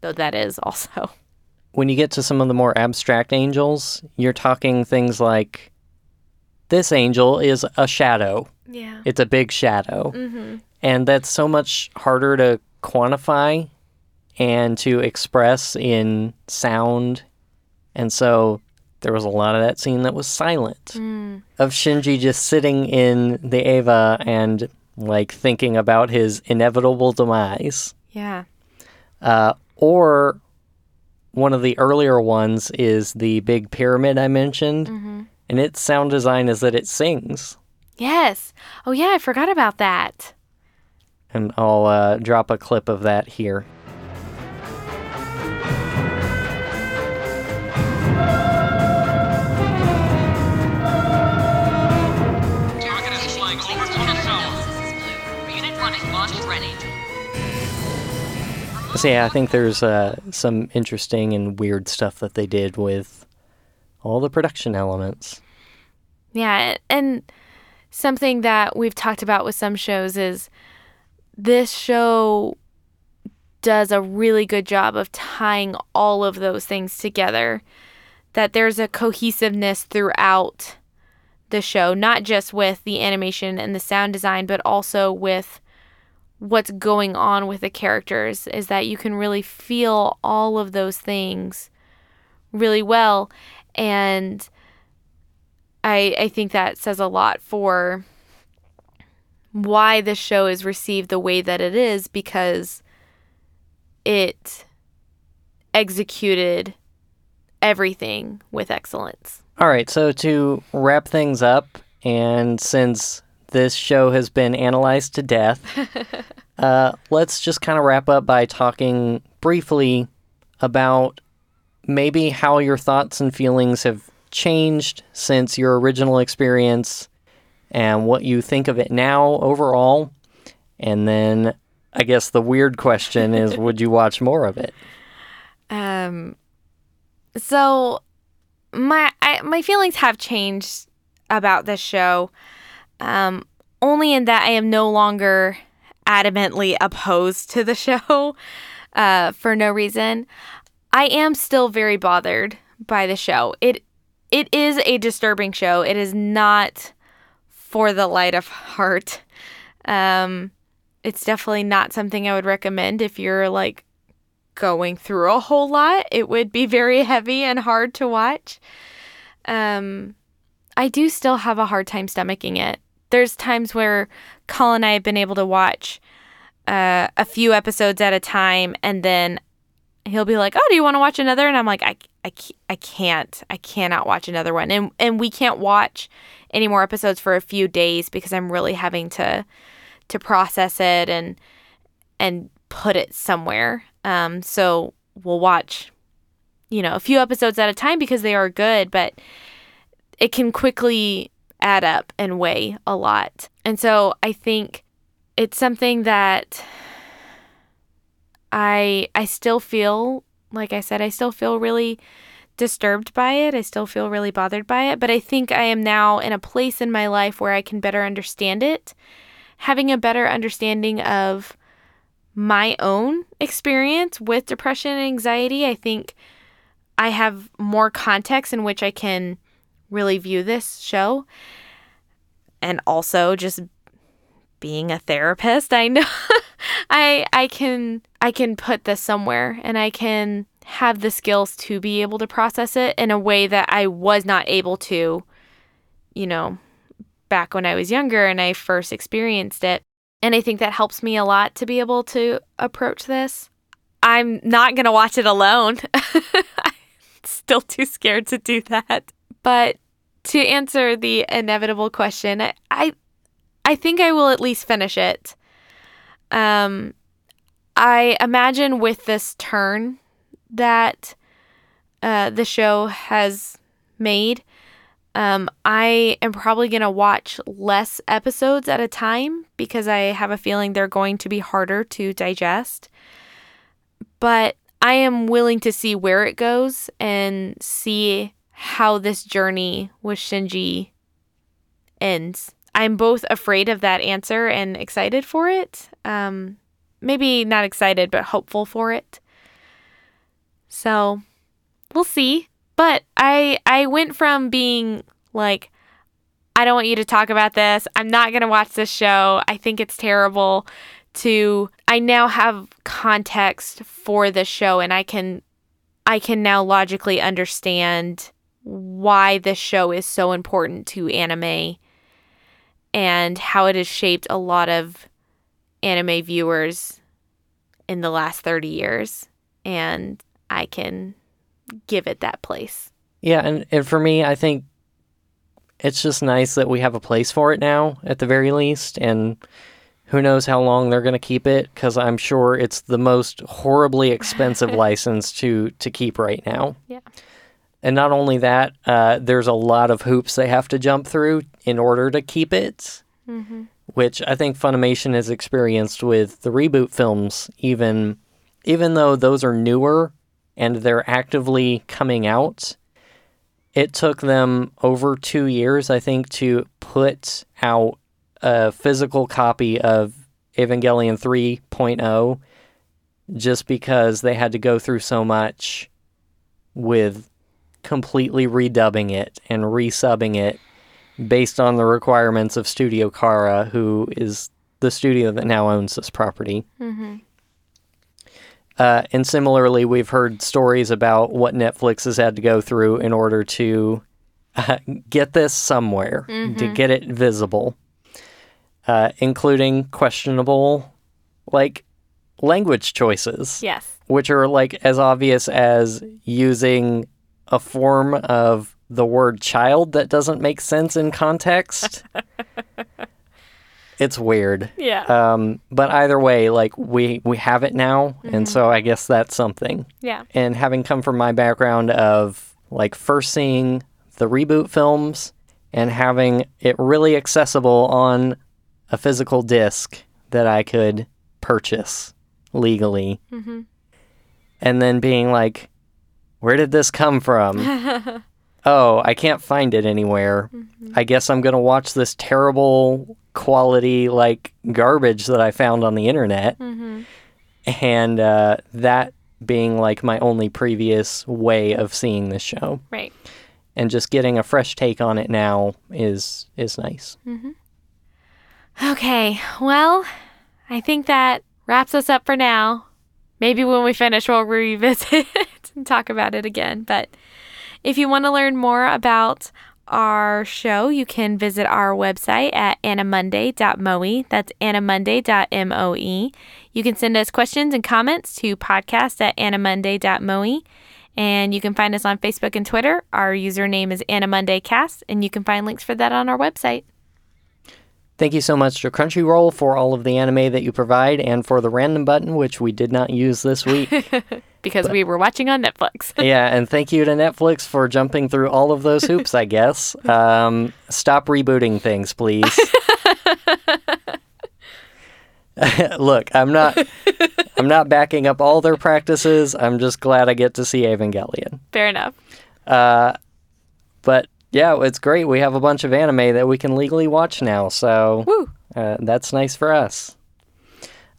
though that is also. When you get to some of the more abstract angels, you're talking things like this angel is a shadow. Yeah. It's a big shadow. Mm-hmm. And that's so much harder to quantify and to express in sound. And so there was a lot of that scene that was silent of Shinji just sitting in the Eva and like thinking about his inevitable demise. Yeah. Uh, or one of the earlier ones is the big pyramid I mentioned. And its sound design is that it sings. Yes. Oh yeah, I forgot about that. And I'll uh, drop a clip of that here. Yeah, I think there's uh, some interesting and weird stuff that they did with all the production elements. Yeah, and something that we've talked about with some shows is this show does a really good job of tying all of those things together. That there's a cohesiveness throughout the show, not just with the animation and the sound design, but also with what's going on with the characters. Is that you can really feel all of those things really well. And I I think that says a lot for why this show is received the way that it is because it executed everything with excellence. All right, so to wrap things up, and since this show has been analyzed to death, uh, let's just kind of wrap up by talking briefly about maybe how your thoughts and feelings have changed since your original experience and what you think of it now overall. And then I guess the weird question is would you watch more of it? Um so my I, my feelings have changed about this show. Um only in that I am no longer adamantly opposed to the show uh for no reason. I am still very bothered by the show. It it is a disturbing show. It is not for the light of heart. Um it's definitely not something I would recommend if you're like going through a whole lot. It would be very heavy and hard to watch. Um, I do still have a hard time stomaching it. There's times where Colin and I have been able to watch uh, a few episodes at a time, and then he'll be like, "Oh, do you want to watch another?" And I'm like, "I, I, I can't. I cannot watch another one." And and we can't watch any more episodes for a few days because I'm really having to to process it and and put it somewhere. Um, so we'll watch, you know, a few episodes at a time because they are good, but it can quickly add up and weigh a lot. And so I think it's something that I I still feel like I said I still feel really disturbed by it. I still feel really bothered by it, but I think I am now in a place in my life where I can better understand it. Having a better understanding of my own experience with depression and anxiety, I think I have more context in which I can really view this show. And also just being a therapist, I know I I can I can put this somewhere and I can have the skills to be able to process it in a way that I was not able to, you know, back when I was younger and I first experienced it. And I think that helps me a lot to be able to approach this. I'm not going to watch it alone. I'm still too scared to do that. But to answer the inevitable question, I I, think I will at least finish it. Um I imagine with this turn that uh, the show has made, um, I am probably going to watch less episodes at a time because I have a feeling they're going to be harder to digest. But I am willing to see where it goes and see how this journey with Shinji ends. I'm both afraid of that answer and excited for it. Um, maybe not excited, but hopeful for it. So we'll see. But I I went from being like I don't want you to talk about this. I'm not to watch this show. I think it's terrible. To I now have context for the show and I can I can now logically understand why this show is so important to anime and how it has shaped a lot of anime viewers in the last 30 years and I can give it that place. Yeah, and, and for me, I think it's just nice that we have a place for it now, at the very least. And who knows how long they're going to keep it, because I'm sure it's the most horribly expensive license to, to keep right now. Yeah. And not only that, uh, there's a lot of hoops they have to jump through in order to keep it, which I think Funimation has experienced with the reboot films, even even though those are newer and they're actively coming out. It took them over two years, I think, to put out a physical copy of Evangelion 3.0 just because they had to go through so much with completely redubbing it and resubbing it based on the requirements of Studio Khara, who is the studio that now owns this property. Uh, and similarly, we've heard stories about what Netflix has had to go through in order to uh, get this somewhere, to get it visible, uh, including questionable, like, language choices Yes. which are like as obvious as using a form of the word child that doesn't make sense in context. it's weird. Yeah. Um, but either way, like we we have it now, and so I guess that's something. yeah. And having come from my background of like first seeing the reboot films and having it really accessible on a physical disc that I could purchase legally, and then being like, where did this come from? oh, I can't find it anywhere. Mm-hmm. I guess I'm going to watch this terrible quality, like garbage that I found on the internet. Mm-hmm. And uh, that being like my only previous way of seeing this show. Right. And just getting a fresh take on it now is is nice. Mm-hmm. Okay. Well, I think that wraps us up for now. Maybe when we finish, we'll revisit and talk about it again. But if you want to learn more about our show, you can visit our website at animonday.moe. That's animonday.moe. You can send us questions and comments to podcast at animonday.moe. And you can find us on Facebook and Twitter. Our username is AniMondayCast, and you can find links for that on our website. Thank you so much to Crunchyroll for all of the anime that you provide and for the random button, which we did not use this week. because we were watching on Netflix. yeah, and thank you to Netflix for jumping through all of those hoops, I guess. Um, stop rebooting things, please. Look, I'm not I'm not backing up all their practices. I'm just glad I get to see Evangelion. Fair enough. But yeah, it's great. We have a bunch of anime that we can legally watch now, so uh, that's nice for us.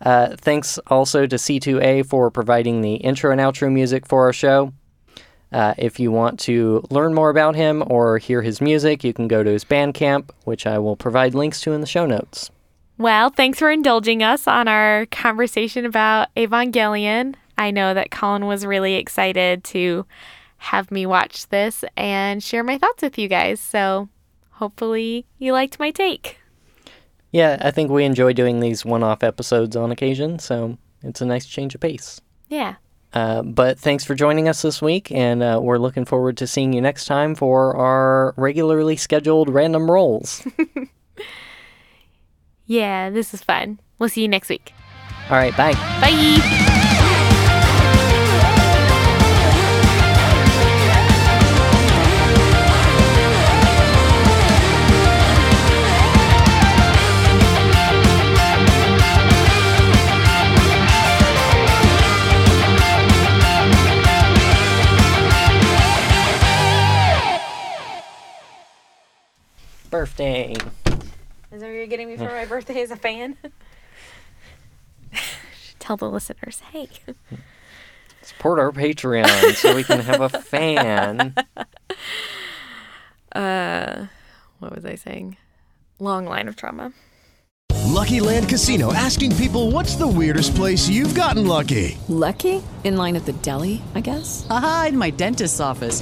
Uh, thanks also to Sithu Aye for providing the intro and outro music for our show. Uh, if you want to learn more about him or hear his music, you can go to his Bandcamp, which I will provide links to in the show notes. Well, thanks for indulging us on our conversation about Evangelion. I know that Colin was really excited to have me watch this and share my thoughts with you guys. So hopefully you liked my take. Yeah, I think we enjoy doing these one off episodes on occasion, so it's a nice change of pace. Yeah. Uh, but thanks for joining us this week, and uh, we're looking forward to seeing you next time for our regularly scheduled random rolls. Yeah, this is fun. We'll see you next week. All right, bye. Bye. Birthday. Is that what you're getting me for my birthday as a fan? Tell the listeners, hey. Support our Patreon so we can have a fan. Uh, what was I saying? Long line of trauma. Lucky Land Casino asking people what's the weirdest place you've gotten lucky? Lucky? In line at the deli, I guess? Aha, in my dentist's office.